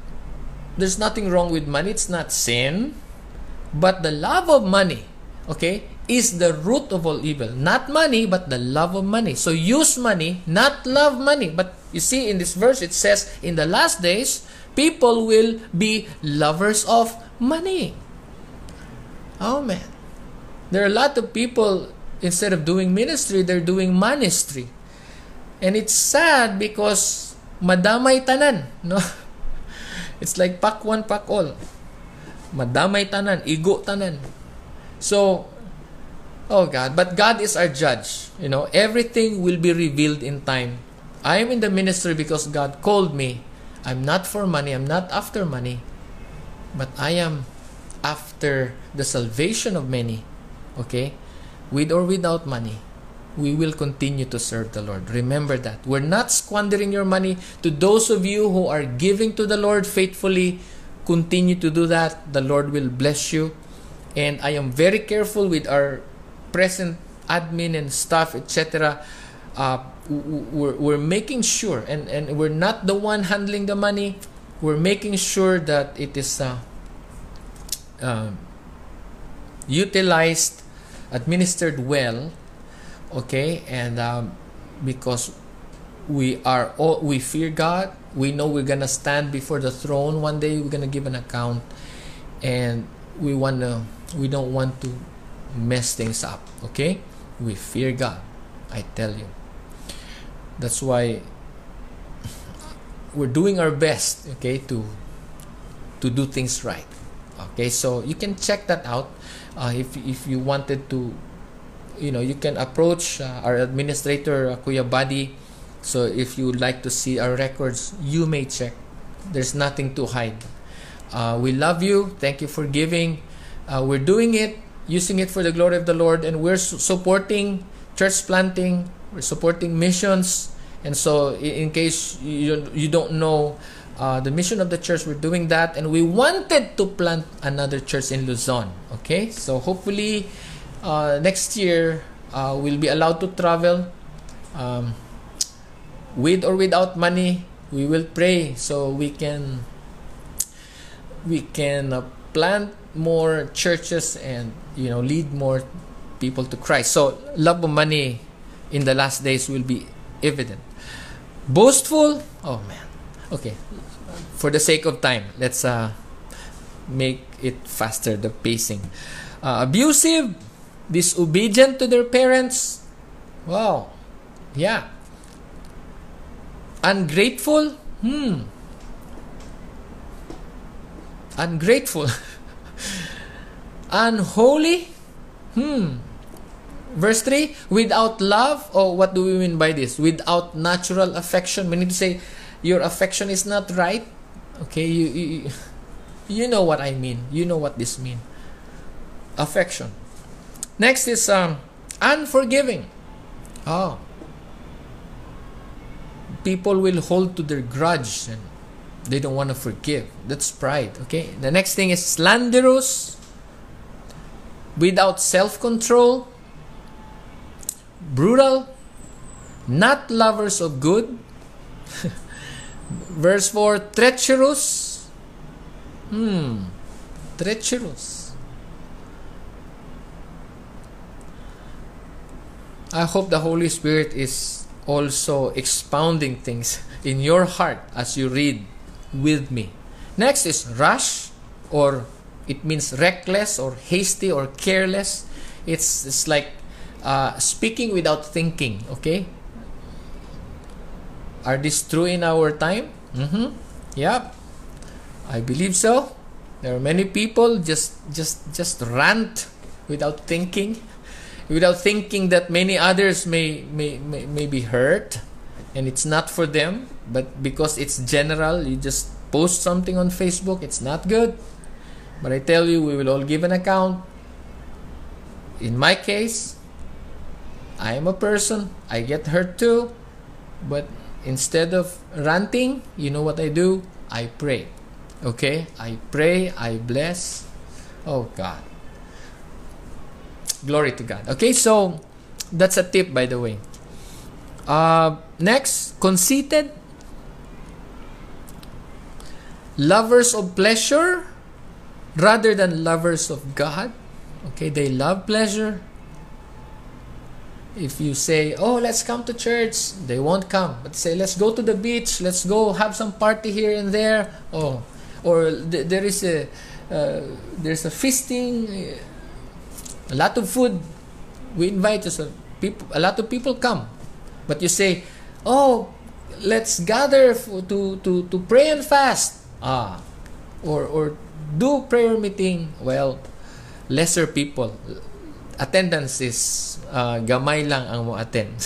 There's nothing wrong with money. It's not sin, but the love of money, okay, is the root of all evil. Not money, but the love of money. So use money, not love money, but you see, in this verse, it says, in the last days, people will be lovers of money. Oh man. There are a lot of people, instead of doing ministry, they're doing ministry. And it's sad because madamay tanan, no? It's like pak one, pak all. Madamay tanan, igo tanan. So, oh God, but God is our judge. You know, everything will be revealed in time. I am in the ministry because God called me. I'm not for money, I'm not after money, but I am after the salvation of many. Okay? With or without money, we will continue to serve the Lord. Remember that. We're not squandering your money. To those of you who are giving to the Lord faithfully, continue to do that. The Lord will bless you. And I am very careful with our present admin and staff, etc. Uh, we're, we're making sure and, and we're not the one handling the money. We're making sure that it is uh, uh, utilized administered well okay? And um, because we are all we fear god. We know we're gonna stand before the throne. One day we're gonna give an account. And we want to we don't want to mess things up okay? We fear god i tell you. That's why we're doing our best, okay, to to do things right. Okay, so you can check that out uh, if if you wanted to you know you can approach uh, our administrator uh, Kuya Buddy. So if you would like to see our records you may check. There's nothing to hide. Uh, we love you. Thank you for giving uh, we're doing it using it for the glory of the Lord and we're su- supporting church planting we're supporting missions. And so in, in case you, you don't know uh, the mission of the church we're doing that and we wanted to plant another church in Luzon okay? So hopefully uh, next year uh, we'll be allowed to travel um, with or without money. We will pray so we can we can uh, plant more churches and you know lead more people to Christ so love of money in the last days will be evident boastful oh man okay for the sake of time, let's uh, make it faster, the pacing. Uh, abusive, disobedient to their parents. Wow. Yeah. Ungrateful. Hmm. Ungrateful. Unholy. Hmm. Verse 3 Without love, or oh, what do we mean by this? Without natural affection. We need to say, Your affection is not right Okay, you, you you know what I mean. You know what this mean. Affection. Next is um unforgiving. Oh. People will hold to their grudge and they don't want to forgive. That's pride. Okay. The next thing is slanderous, without self-control, brutal, not lovers of good. Verse 4 treacherous. Hmm. Treacherous. I hope the Holy Spirit is also expounding things in your heart as you read with me. Next is rush, or it means reckless, or hasty, or careless. It's, it's like uh, speaking without thinking, okay? Are this true in our time? Mm-hmm. Yep. I believe so. There are many people just just just rant without thinking, without thinking that many others may may, may, may be hurt and it's not for them, but because it's general, you just post something on Facebook, it's not good. But I tell you, we will all give an account. In my case, I am a person, I get hurt too, but instead of ranting, you know what I do? I pray. Okay? I pray, I bless. Oh God. Glory to God. Okay, so that's a tip by the way. Uh, next, conceited. Lovers of pleasure rather than lovers of God. Okay, they love pleasure if you say, "Oh, let's come to church," they won't come. But say, "Let's go to the beach. Let's go have some party here and there." Oh, or th- there is a uh, there's a feasting, a lot of food. We invite a lot of people come. But you say, "Oh, let's gather to to to pray and fast." Ah, or or do prayer meeting. Well, lesser people attendance is uh, gamay lang ang mo attend.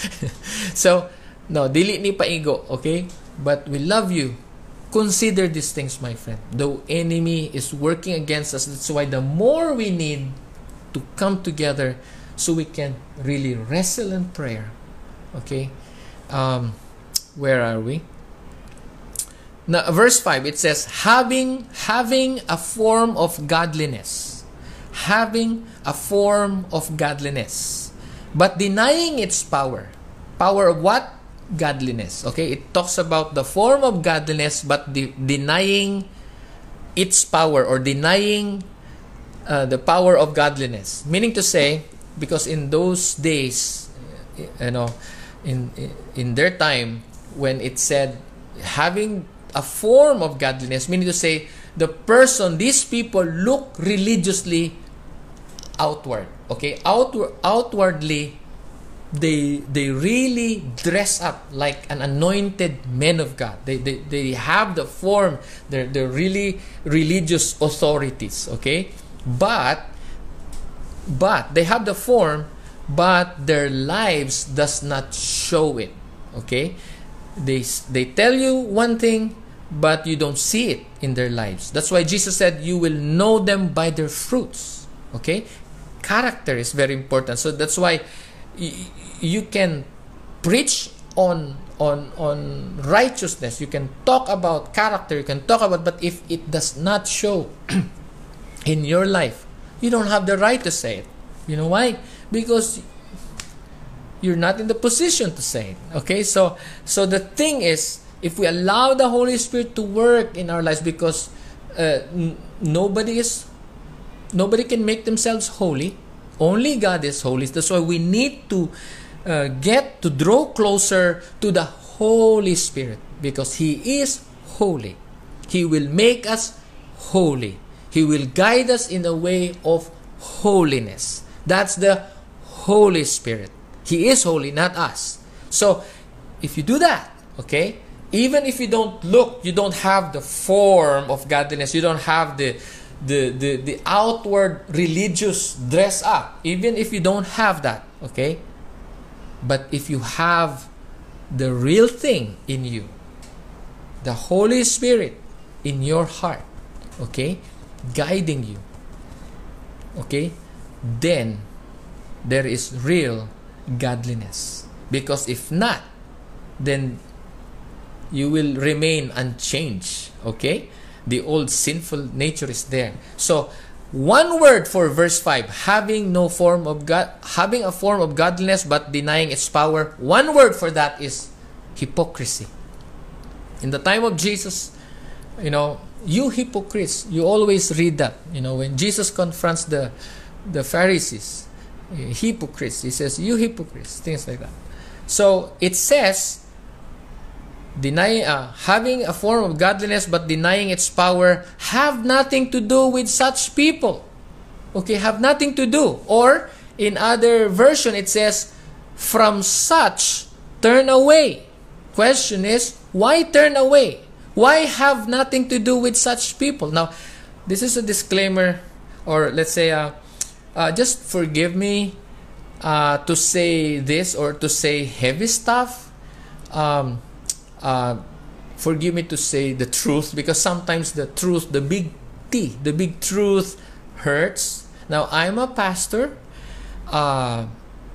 so, no, dili ni paigo, okay? But we love you. Consider these things, my friend. The enemy is working against us. That's why the more we need to come together so we can really wrestle in prayer. Okay? Um, where are we? Now, verse 5, it says, having, having a form of godliness. Having a form of godliness, but denying its power. Power of what? Godliness. Okay, it talks about the form of godliness, but de- denying its power or denying uh, the power of godliness. Meaning to say, because in those days, you know, in in their time, when it said having a form of godliness, meaning to say the person, these people look religiously outward. Okay? Outward, outwardly, they they really dress up like an anointed men of God. They they, they have the form. They're they're really religious authorities. Okay, but but they have the form, but their lives does not show it. Okay, they they tell you one thing, but you don't see it in their lives. That's why Jesus said, "You will know them by their fruits." Okay, character is very important. So that's why you can preach on on on righteousness you can talk about character you can talk about but if it does not show in your life you don't have the right to say it you know why because you're not in the position to say it okay so so the thing is if we allow the holy spirit to work in our lives because uh, n- nobody is nobody can make themselves holy only god is holy that's why we need to uh, get to draw closer to the Holy Spirit because He is holy. He will make us holy. He will guide us in the way of holiness. That's the Holy Spirit. He is holy, not us. So, if you do that, okay, even if you don't look, you don't have the form of godliness, you don't have the the, the, the outward religious dress up, even if you don't have that, okay, but if you have the real thing in you, the Holy Spirit in your heart, okay, guiding you, okay, then there is real godliness. Because if not, then you will remain unchanged, okay? The old sinful nature is there. So, one word for verse 5 having no form of god having a form of godliness but denying its power one word for that is hypocrisy in the time of jesus you know you hypocrites you always read that you know when jesus confronts the the pharisees hypocrites. He says you hypocrites things like that. So it says denying, uh, having a form of godliness but denying its power have nothing to do with such people. Okay have nothing to do. Or in other version it says from such turn away. Question is why turn away? Why have nothing to do with such people? Now this is a disclaimer or let's say uh, uh, just forgive me uh, to say this or to say heavy stuff um, uh, forgive me to say the truth because sometimes the truth, the big T, the big truth hurts. Now, I'm a pastor. Uh,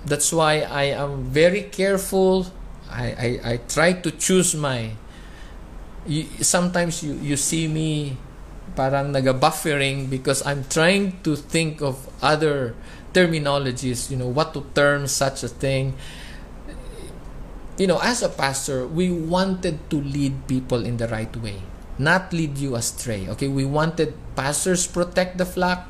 that's why I am very careful. I, I, I try to choose my. You, sometimes you, you see me parang naga-buffering because I'm trying to think of other terminologies, you know, what to term such a thing you know, as a pastor, we wanted to lead people in the right way, not lead you astray. Okay, we wanted pastors protect the flock.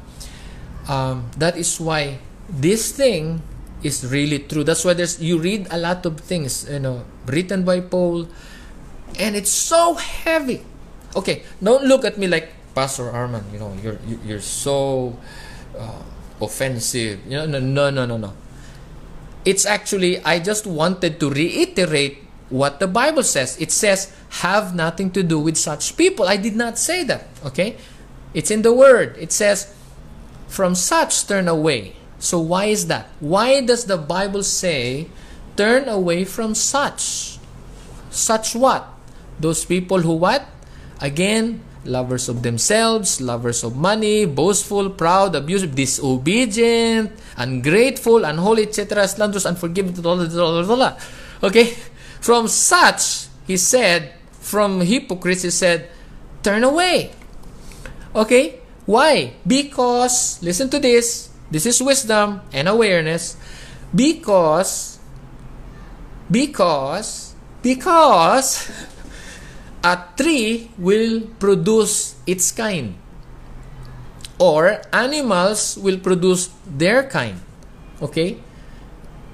Um, that is why this thing is really true. That's why there's you read a lot of things, you know, written by Paul, and it's so heavy. Okay, don't look at me like Pastor Arman. You know, you're you're so uh, offensive. Know, no, no, no, no, no it's actually, I just wanted to reiterate what the Bible says. It says, have nothing to do with such people. I did not say that, okay? It's in the Word. It says, from such turn away. So why is that? Why does the Bible say, turn away from such? Such what? Those people who what? Again, lovers of themselves, lovers of money, boastful, proud, abusive, disobedient, ungrateful, unholy, etc., slanderous, unforgiving, okay? From such, he said, from hypocrites, he said, turn away. Okay? Why? Because, listen to this, this is wisdom and awareness. Because, because, because, a tree will produce its kind or animals will produce their kind okay?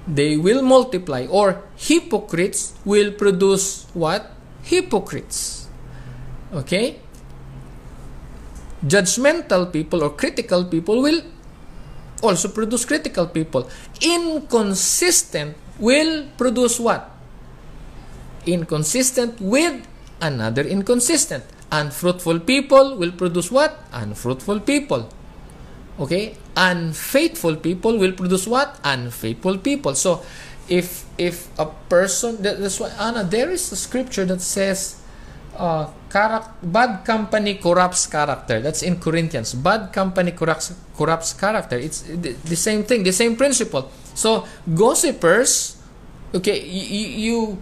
They will multiply or hypocrites will produce what? Hypocrites okay? Judgmental people or critical people will also produce critical people. Inconsistent will produce what? Inconsistent with another inconsistent. Unfruitful people will produce what? Unfruitful people. Okay? Unfaithful people will produce what? Unfaithful people. So, if if a person that's why Anna, there is a scripture that says uh, bad company corrupts character. That's in Corinthians. Bad company corrupts corrupts character. It's the, the same thing, the same principle. So gossipers, okay, you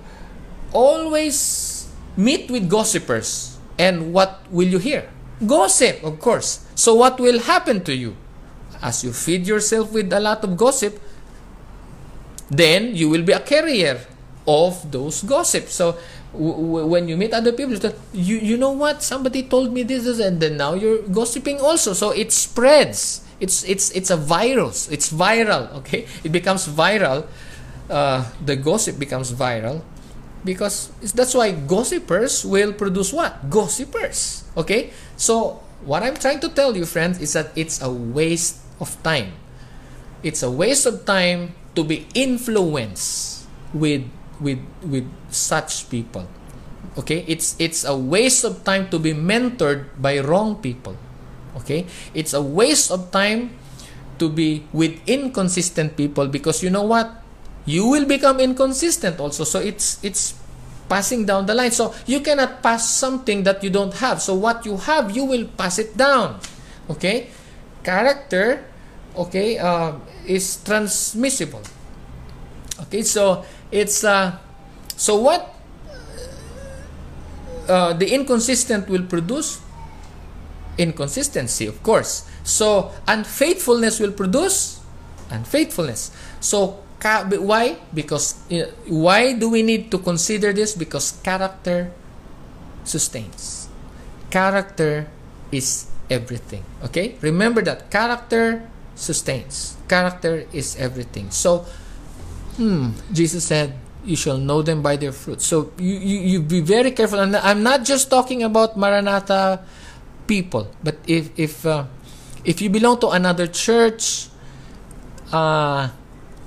always meet with gossipers, and what will you hear? Gossip, of course. So what will happen to you? As you feed yourself with a lot of gossip, then you will be a carrier of those gossip. So when you meet other people, you you know what somebody told me this, this, and then now you're gossiping also. So it spreads. It's it's it's a virus. It's viral. Okay, it becomes viral. Uh, the gossip becomes viral because that's why gossipers will produce what? Gossipers. Okay, so what I'm trying to tell you, friends, is that it's a waste of time. It's a waste of time to be influenced with with with such people. Okay? It's it's a waste of time to be mentored by wrong people. Okay? It's a waste of time to be with inconsistent people because you know what you will become inconsistent also. So it's it's passing down the line. So you cannot pass something that you don't have. So what you have you will pass it down. Okay? Character okay uh, is transmissible. Okay? So it's uh, so what uh, the inconsistent will produce? Inconsistency of course. So unfaithfulness will produce unfaithfulness. So why? Because uh, why do we need to consider this? Because character sustains. Character is everything okay? Remember that character sustains. Character is everything. So hmm jesus said you shall know them by their fruit. So you, you, you be very careful. And I'm not just talking about Maranatha people, but if if uh, if you belong to another church, uh,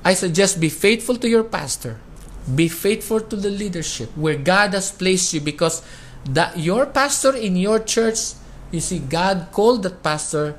I suggest be faithful to your pastor, be faithful to the leadership where God has placed you, because that your pastor in your church, you see, God called that pastor.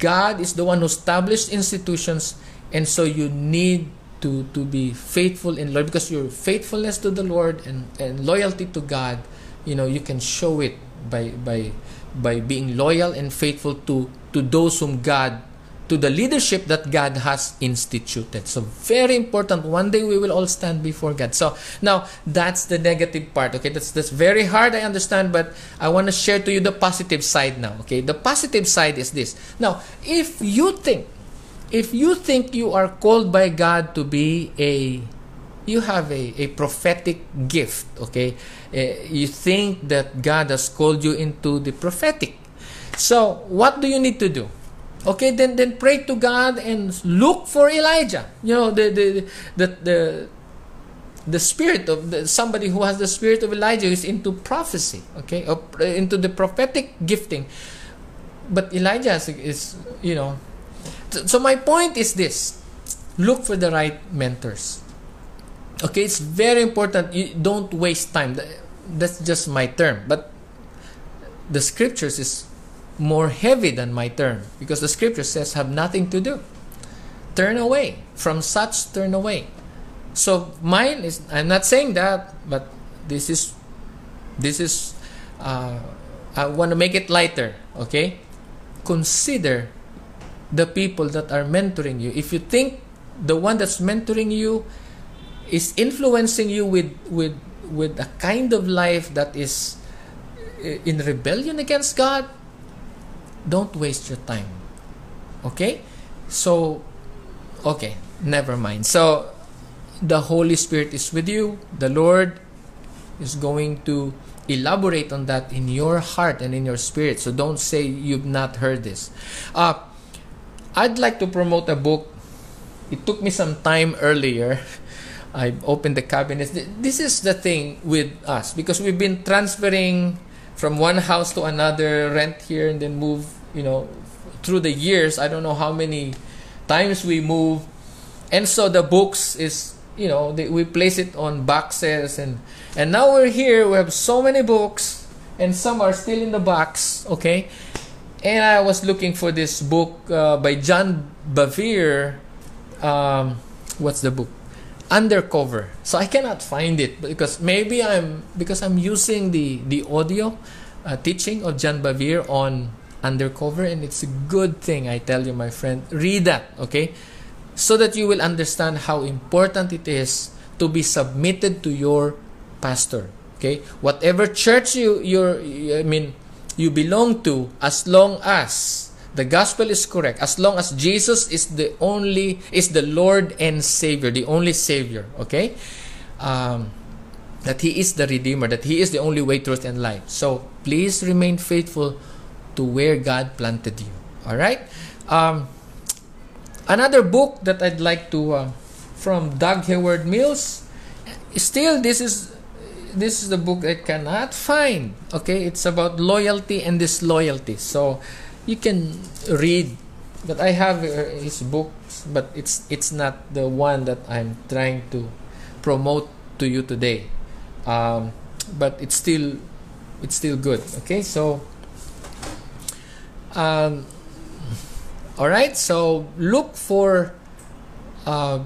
God is the one who established institutions, and so you need to to be faithful in Lord because your faithfulness to the Lord and, and loyalty to God, you know, you can show it by by by being loyal and faithful to to those whom God to the leadership that God has instituted. So very important. One day we will all stand before God. So now that's the negative part. Okay, that's that's very hard. I understand, but I want to share to you the positive side now. Okay, the positive side is this. Now, if you think if you think you are called by God to be a you have a, a prophetic gift okay uh, you think that God has called you into the prophetic so what do you need to do okay then then pray to God and look for Elijah. You know the the the, the the spirit of the, somebody who has the spirit of Elijah is into prophecy, okay, or into the prophetic gifting. But Elijah is, is you know, so my point is this. Look for the right mentors. Okay it's very important. You don't waste time. That's just my term. But the scriptures is more heavy than my term because the scripture says have nothing to do. Turn away. From such turn away. So mine is i'm not saying that but this is this is uh, i want to make it lighter okay? Consider the people that are mentoring you. If you think the one that's mentoring you is influencing you with with with a kind of life that is eh, in rebellion against God, don't waste your time. Okay? So okay, never mind. So the Holy Spirit is with you. The Lord is going to elaborate on that in your heart and in your spirit. So don't say you've not heard this. Uh, I'd like to promote a book. It took me some time earlier. I opened the cabinets. This is the thing with us because we've been transferring from one house to another, rent here and then move, you know, through the years. I don't know how many times we move. and so the books is you know we place it on boxes and and now we're here we have so many books and some are still in the box okay and i was looking for this book uh, by john bevere um, what's the book undercover. So i cannot find it because maybe i'm because i'm using the the audio uh, teaching of john bevere on undercover and it's a good thing i tell you my friend. Read that okay? So that you will understand how important it is to be submitted to your pastor okay? Whatever church you you're i mean you belong to as long as the gospel is correct as long as jesus is the only is the lord and savior the only savior okay um, that he is the redeemer that he is the only way truth and life so please remain faithful to where god planted you all right um, another book that I'd like to uh, from Dag Heward-Mills. Still, this is this is the book I cannot find. Okay, it's about loyalty and disloyalty. So you can read, but I have uh, his books, but it's it's not the one that I'm trying to promote to you today. Um, but it's still it's still good. Okay, so. Um, all right so look for uh,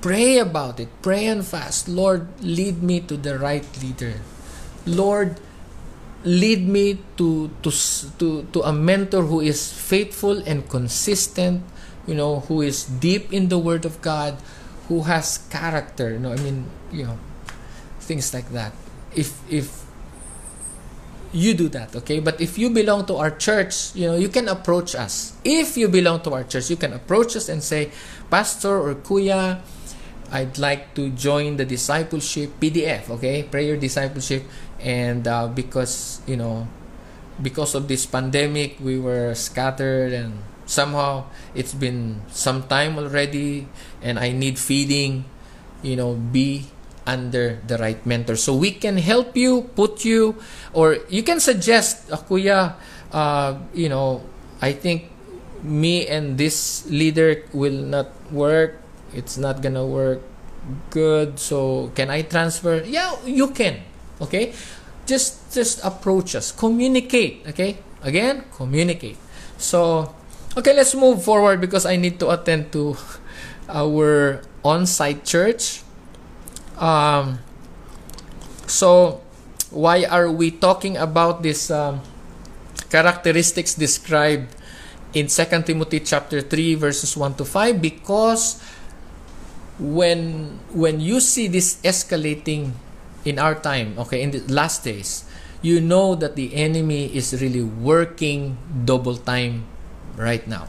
pray about it pray and fast lord lead me to the right leader lord lead me to to to to a mentor who is faithful and consistent you know who is deep in the word of god who has character you know i mean you know things like that. If if you do that okay? But if you belong to our church you know you can approach us. If you belong to our church you can approach us and say pastor or kuya i'd like to join the discipleship pdf okay? Prayer discipleship and uh, because you know because of this pandemic we were scattered and somehow it's been some time already and i need feeding you know be under the right mentor. So we can help you, put you, or you can suggest, uh, Kuya, uh, you know, I think me and this leader will not work. It's not gonna work good. So can I transfer? Yeah, you can. Okay, just just approach us, communicate. Okay, again, communicate. So okay, let's move forward because I need to attend to our on-site church um, so, why are we talking about these um, characteristics described in 2 Timothy chapter 3 verses 1 to 5? Because when when you see this escalating in our time, okay, in the last days, you know that the enemy is really working double time right now.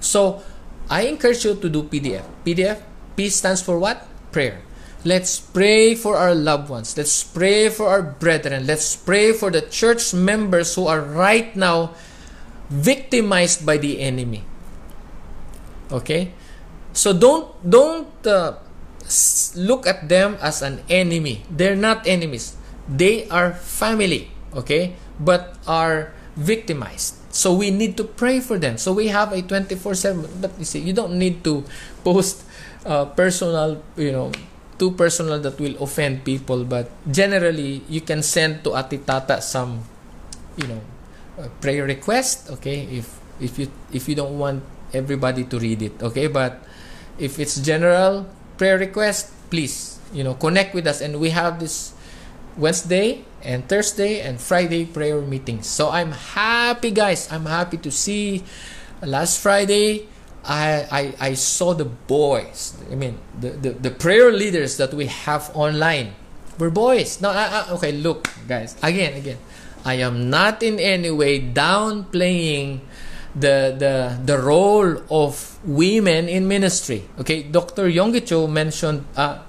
So, I encourage you to do PDF. PDF, P stands for what? Prayer. Let's pray for our loved ones. Let's pray for our brethren. Let's pray for the church members who are right now victimized by the enemy. Okay? So don't don't uh, look at them as an enemy. They're not enemies. They are family, okay? But are victimized. So we need to pray for them. So we have a 24/7 but you see you don't need to post uh, personal, you know, too personal that will offend people but generally you can send to atitata some you know prayer request okay if if you if you don't want everybody to read it okay but if it's general prayer request please you know connect with us and we have this Wednesday and Thursday and Friday prayer meetings so I'm happy guys I'm happy to see last Friday I, I, I saw the boys. I mean, the, the, the prayer leaders that we have online were boys. No, I, I, okay, look, guys. Again, again. I am not in any way downplaying the, the, the role of women in ministry. Okay, Dr. Yonggi mentioned, uh,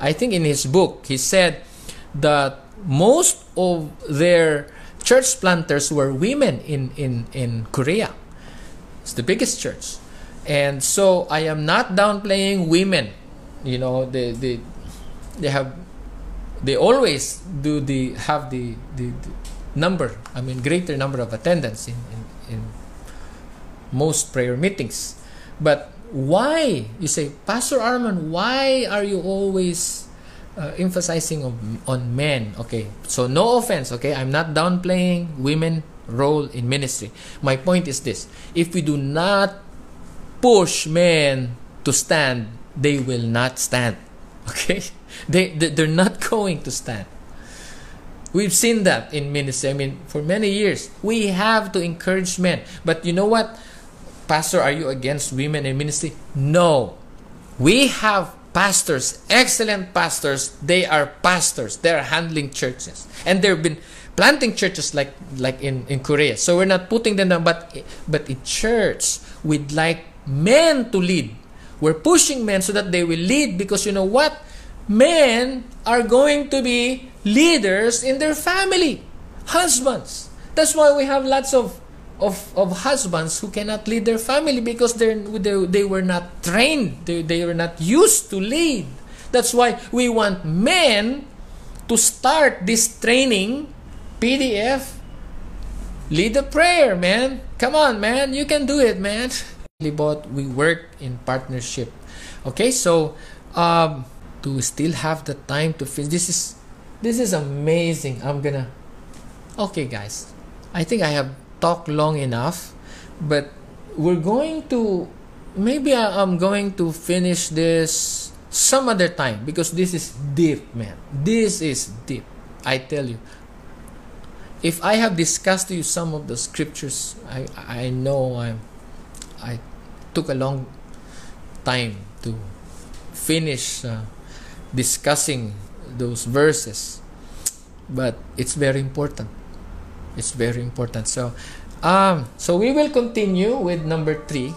I think in his book, he said that most of their church planters were women in, in, in Korea. It's the biggest church and so I am not downplaying women. You know, they they they have they always do the have the, the, the number. I mean, greater number of attendance in most prayer meetings. But why you say pastor arman why are you always uh, emphasizing on, on men? Okay so no offense okay? I'm not downplaying women role in ministry. My point is this. If we do not push men to stand they will not stand okay? They, they they're not going to stand. We've seen that in ministry i mean for many years. We have to encourage men. But you know what Pastor, are you against women in ministry? No. We have pastors, excellent pastors. They are pastors. They are handling churches. And they've been planting churches like like in, in Korea. So we're not putting them down, but but in church, we'd like men to lead. We're pushing men so that they will lead because you know what? Men are going to be leaders in their family. Husbands. That's why we have lots of of, of husbands who cannot lead their family because they, they were not trained, they, they were not used to lead. That's why we want men to start this training PDF. Lead a prayer, man. Come on, man. You can do it, man. But we work in partnership. Okay, so um, to still have the time to finish. This is this is amazing. I'm gonna. Okay, guys. I think I have talk long enough, but we're going to maybe I'm going to finish this some other time because this is deep, man. This is deep. I tell you. If I have discussed to you some of the scriptures, I I know I I took a long time to finish uh, discussing those verses, but it's very important it's very important so um so we will continue with number three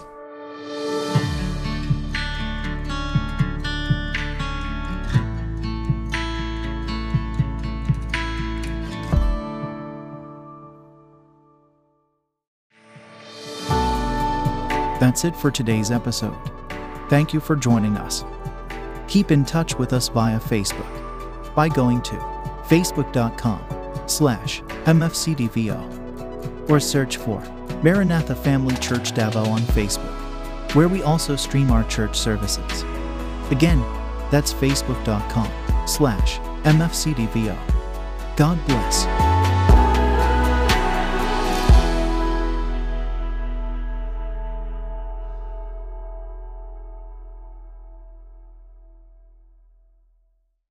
That's it for today's episode. Thank you for joining us. Keep in touch with us via Facebook by going to facebook.com slash MFCDVO or search for Maranatha Family Church Davao on Facebook, where we also stream our church services. Again, that's facebook.com slash MFCDVO. God bless.